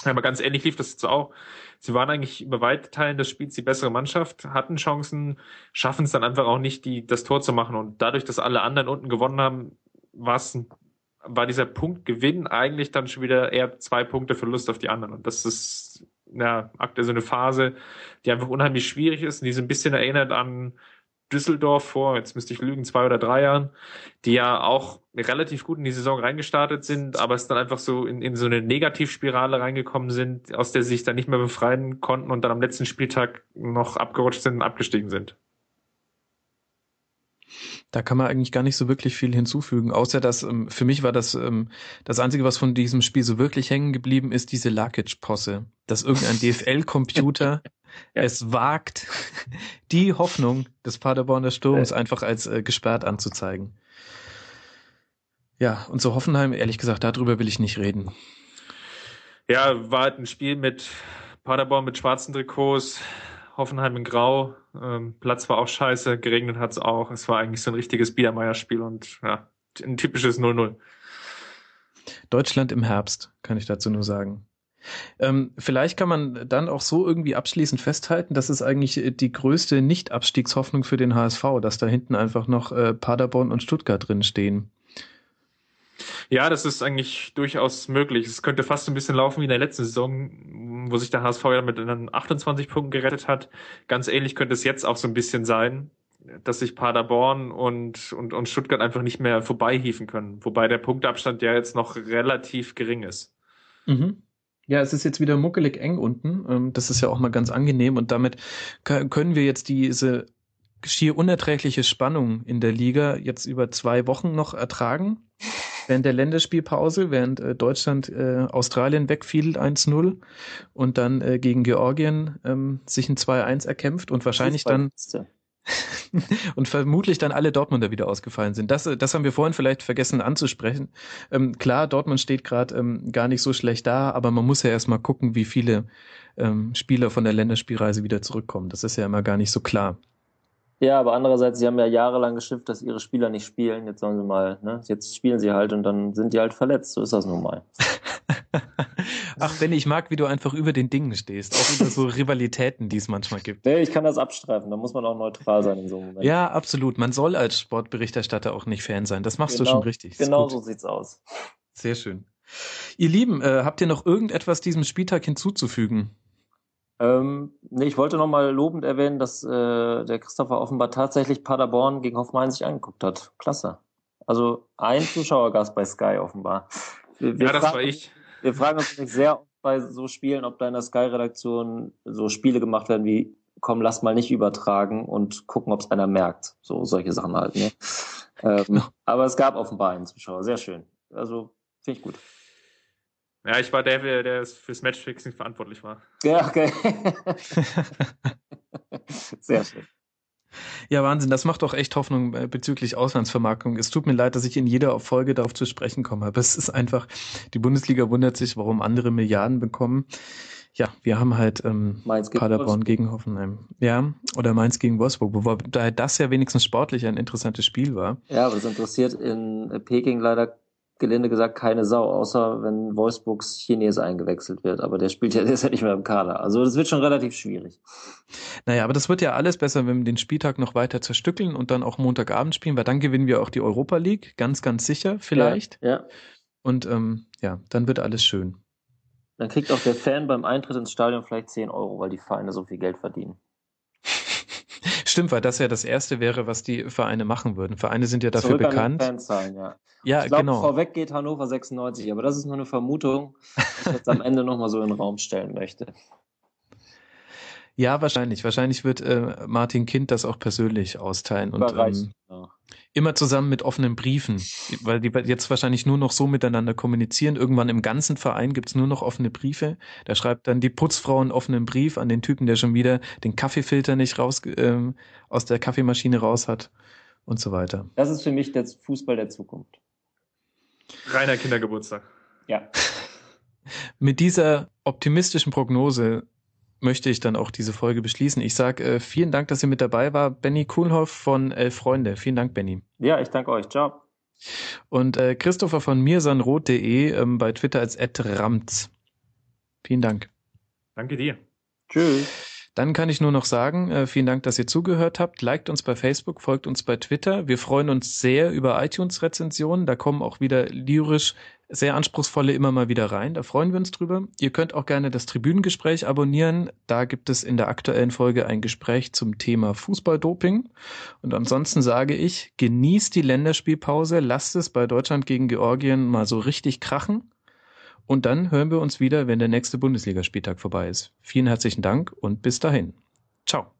Aber ganz ähnlich lief das jetzt auch. Sie waren eigentlich über weite Teilen des Spiels die bessere Mannschaft, hatten Chancen, schaffen es dann einfach auch nicht, die, das Tor zu machen. Und dadurch, dass alle anderen unten gewonnen haben, war es war dieser Punkt Gewinn eigentlich dann schon wieder eher zwei Punkte Verlust auf die anderen. Und das ist ja aktuell so eine Phase, die einfach unheimlich schwierig ist und die so ein bisschen erinnert an Düsseldorf vor, jetzt müsste ich lügen, zwei oder drei Jahren, die ja auch relativ gut in die Saison reingestartet sind, aber es dann einfach so in, in so eine Negativspirale reingekommen sind, aus der sie sich dann nicht mehr befreien konnten und dann am letzten Spieltag noch abgerutscht sind und abgestiegen sind. Da kann man eigentlich gar nicht so wirklich viel hinzufügen, außer dass ähm, für mich war das ähm, das Einzige, was von diesem Spiel so wirklich hängen geblieben ist, diese Lakic-Posse. Dass irgendein *laughs* DFL-Computer. Es wagt, die Hoffnung des Paderborner Sturms ja. einfach als äh, gesperrt anzuzeigen. Ja, und so Hoffenheim, ehrlich gesagt, darüber will ich nicht reden. Ja, war halt ein Spiel mit Paderborn mit schwarzen Trikots, Hoffenheim in Grau. Ähm, Platz war auch scheiße, geregnet hat's auch. Es war eigentlich so ein richtiges Biedermeier-Spiel und ja, ein typisches 0-0. Deutschland im Herbst, kann ich dazu nur sagen. Ähm, vielleicht kann man dann auch so irgendwie abschließend festhalten, dass es eigentlich die größte Nicht-Abstiegshoffnung für den HSV, dass da hinten einfach noch äh, Paderborn und Stuttgart drin stehen. Ja, das ist eigentlich durchaus möglich. Es könnte fast ein bisschen laufen wie in der letzten Saison, wo sich der HSV ja mit 28 Punkten gerettet hat. Ganz ähnlich könnte es jetzt auch so ein bisschen sein, dass sich Paderborn und, und, und Stuttgart einfach nicht mehr vorbeihieven können. Wobei der Punktabstand ja jetzt noch relativ gering ist. Mhm. Ja, es ist jetzt wieder muckelig eng unten. Ähm, das ist ja auch mal ganz angenehm und damit können wir jetzt diese schier unerträgliche Spannung in der Liga jetzt über zwei Wochen noch ertragen. *laughs* Während der Länderspielpause, während äh, Deutschland äh, Australien wegfiedelt 1-0 und dann äh, gegen Georgien ähm, sich ein 2-1 erkämpft und wahrscheinlich dann *laughs* und vermutlich dann alle Dortmunder wieder ausgefallen sind. Das, das haben wir vorhin vielleicht vergessen anzusprechen. Ähm, klar, Dortmund steht gerade ähm, gar nicht so schlecht da, aber man muss ja erstmal gucken, wie viele ähm, Spieler von der Länderspielreise wieder zurückkommen. Das ist ja immer gar nicht so klar. Ja, aber andererseits, sie haben ja jahrelang geschimpft, dass ihre Spieler nicht spielen. Jetzt sollen sie mal, ne? Jetzt spielen sie halt und dann sind die halt verletzt. So ist das nun mal. *laughs* *laughs* Ach, Benny, ich mag, wie du einfach über den Dingen stehst. Auch über so Rivalitäten, die es manchmal gibt. Nee, ich kann das abstreifen. Da muss man auch neutral sein in so einem Moment. Ja, absolut. Man soll als Sportberichterstatter auch nicht Fan sein. Das machst genau, du schon richtig. Genau so sieht's aus. Sehr schön. Ihr Lieben, äh, habt ihr noch irgendetwas diesem Spieltag hinzuzufügen? Ähm, nee, ich wollte nochmal lobend erwähnen, dass äh, der Christopher offenbar tatsächlich Paderborn gegen Hoffenheim sich angeguckt hat. Klasse. Also ein Zuschauergast bei Sky offenbar. Wir, wir ja, das fragen, war ich. Wir fragen uns nicht sehr oft bei so Spielen, ob da in der Sky-Redaktion so Spiele gemacht werden wie komm, lass mal nicht übertragen und gucken, ob es einer merkt. So solche Sachen halt. Ne? Ähm, aber es gab offenbar einen Zuschauer. Sehr schön. Also finde ich gut. Ja, ich war der, der fürs Matchfixing verantwortlich war. Ja, okay. *laughs* Sehr schön. Ja, Wahnsinn, das macht doch echt Hoffnung äh, bezüglich Auslandsvermarktung. Es tut mir leid, dass ich in jeder Folge darauf zu sprechen komme, aber es ist einfach, die Bundesliga wundert sich, warum andere Milliarden bekommen. Ja, wir haben halt ähm, gegen Paderborn Wolfsburg. gegen Hoffenheim. Ja, oder Mainz gegen Wolfsburg, wobei das ja wenigstens sportlich ein interessantes Spiel war. Ja, aber das interessiert in Peking leider gelinde gesagt keine Sau, außer wenn Wolfsburgs Chines eingewechselt wird. Aber der spielt ja, der ist ja nicht mehr im Kader. Also das wird schon relativ schwierig. Naja, aber das wird ja alles besser, wenn wir den Spieltag noch weiter zerstückeln und dann auch Montagabend spielen, weil dann gewinnen wir auch die Europa League, ganz, ganz sicher vielleicht. Ja. ja. Und ähm, ja, dann wird alles schön. Dann kriegt auch der Fan beim Eintritt ins Stadion vielleicht 10 Euro, weil die Vereine so viel Geld verdienen. Stimmt, weil das ja das Erste wäre, was die Vereine machen würden. Vereine sind ja dafür Zurück bekannt. An Fanzahlen, ja. Ja, ich glaub, genau. Vorweg geht Hannover 96, aber das ist nur eine Vermutung, die ich jetzt am *laughs* Ende nochmal so in den Raum stellen möchte. Ja, wahrscheinlich. Wahrscheinlich wird äh, Martin Kind das auch persönlich austeilen und ähm, ja. immer zusammen mit offenen Briefen, weil die jetzt wahrscheinlich nur noch so miteinander kommunizieren. Irgendwann im ganzen Verein gibt's nur noch offene Briefe. Da schreibt dann die Putzfrau einen offenen Brief an den Typen, der schon wieder den Kaffeefilter nicht raus ähm, aus der Kaffeemaschine raus hat und so weiter. Das ist für mich der Fußball der Zukunft. Reiner Kindergeburtstag. Ja. *laughs* Mit dieser optimistischen Prognose möchte ich dann auch diese Folge beschließen. Ich sage äh, vielen Dank, dass ihr mit dabei war. Benny Kuhlhoff von Elf Freunde. Vielen Dank, Benny. Ja, ich danke euch. Ciao. Und äh, Christopher von mirsanrot.de ähm, bei Twitter als @ramts. Vielen Dank. Danke dir. Tschüss. Dann kann ich nur noch sagen, äh, vielen Dank, dass ihr zugehört habt. Liked uns bei Facebook, folgt uns bei Twitter. Wir freuen uns sehr über iTunes-Rezensionen. Da kommen auch wieder lyrisch sehr anspruchsvolle immer mal wieder rein. Da freuen wir uns drüber. Ihr könnt auch gerne das Tribünengespräch abonnieren. Da gibt es in der aktuellen Folge ein Gespräch zum Thema Fußballdoping. Und ansonsten sage ich, genießt die Länderspielpause, lasst es bei Deutschland gegen Georgien mal so richtig krachen. Und dann hören wir uns wieder, wenn der nächste Bundesligaspieltag vorbei ist. Vielen herzlichen Dank und bis dahin. Ciao.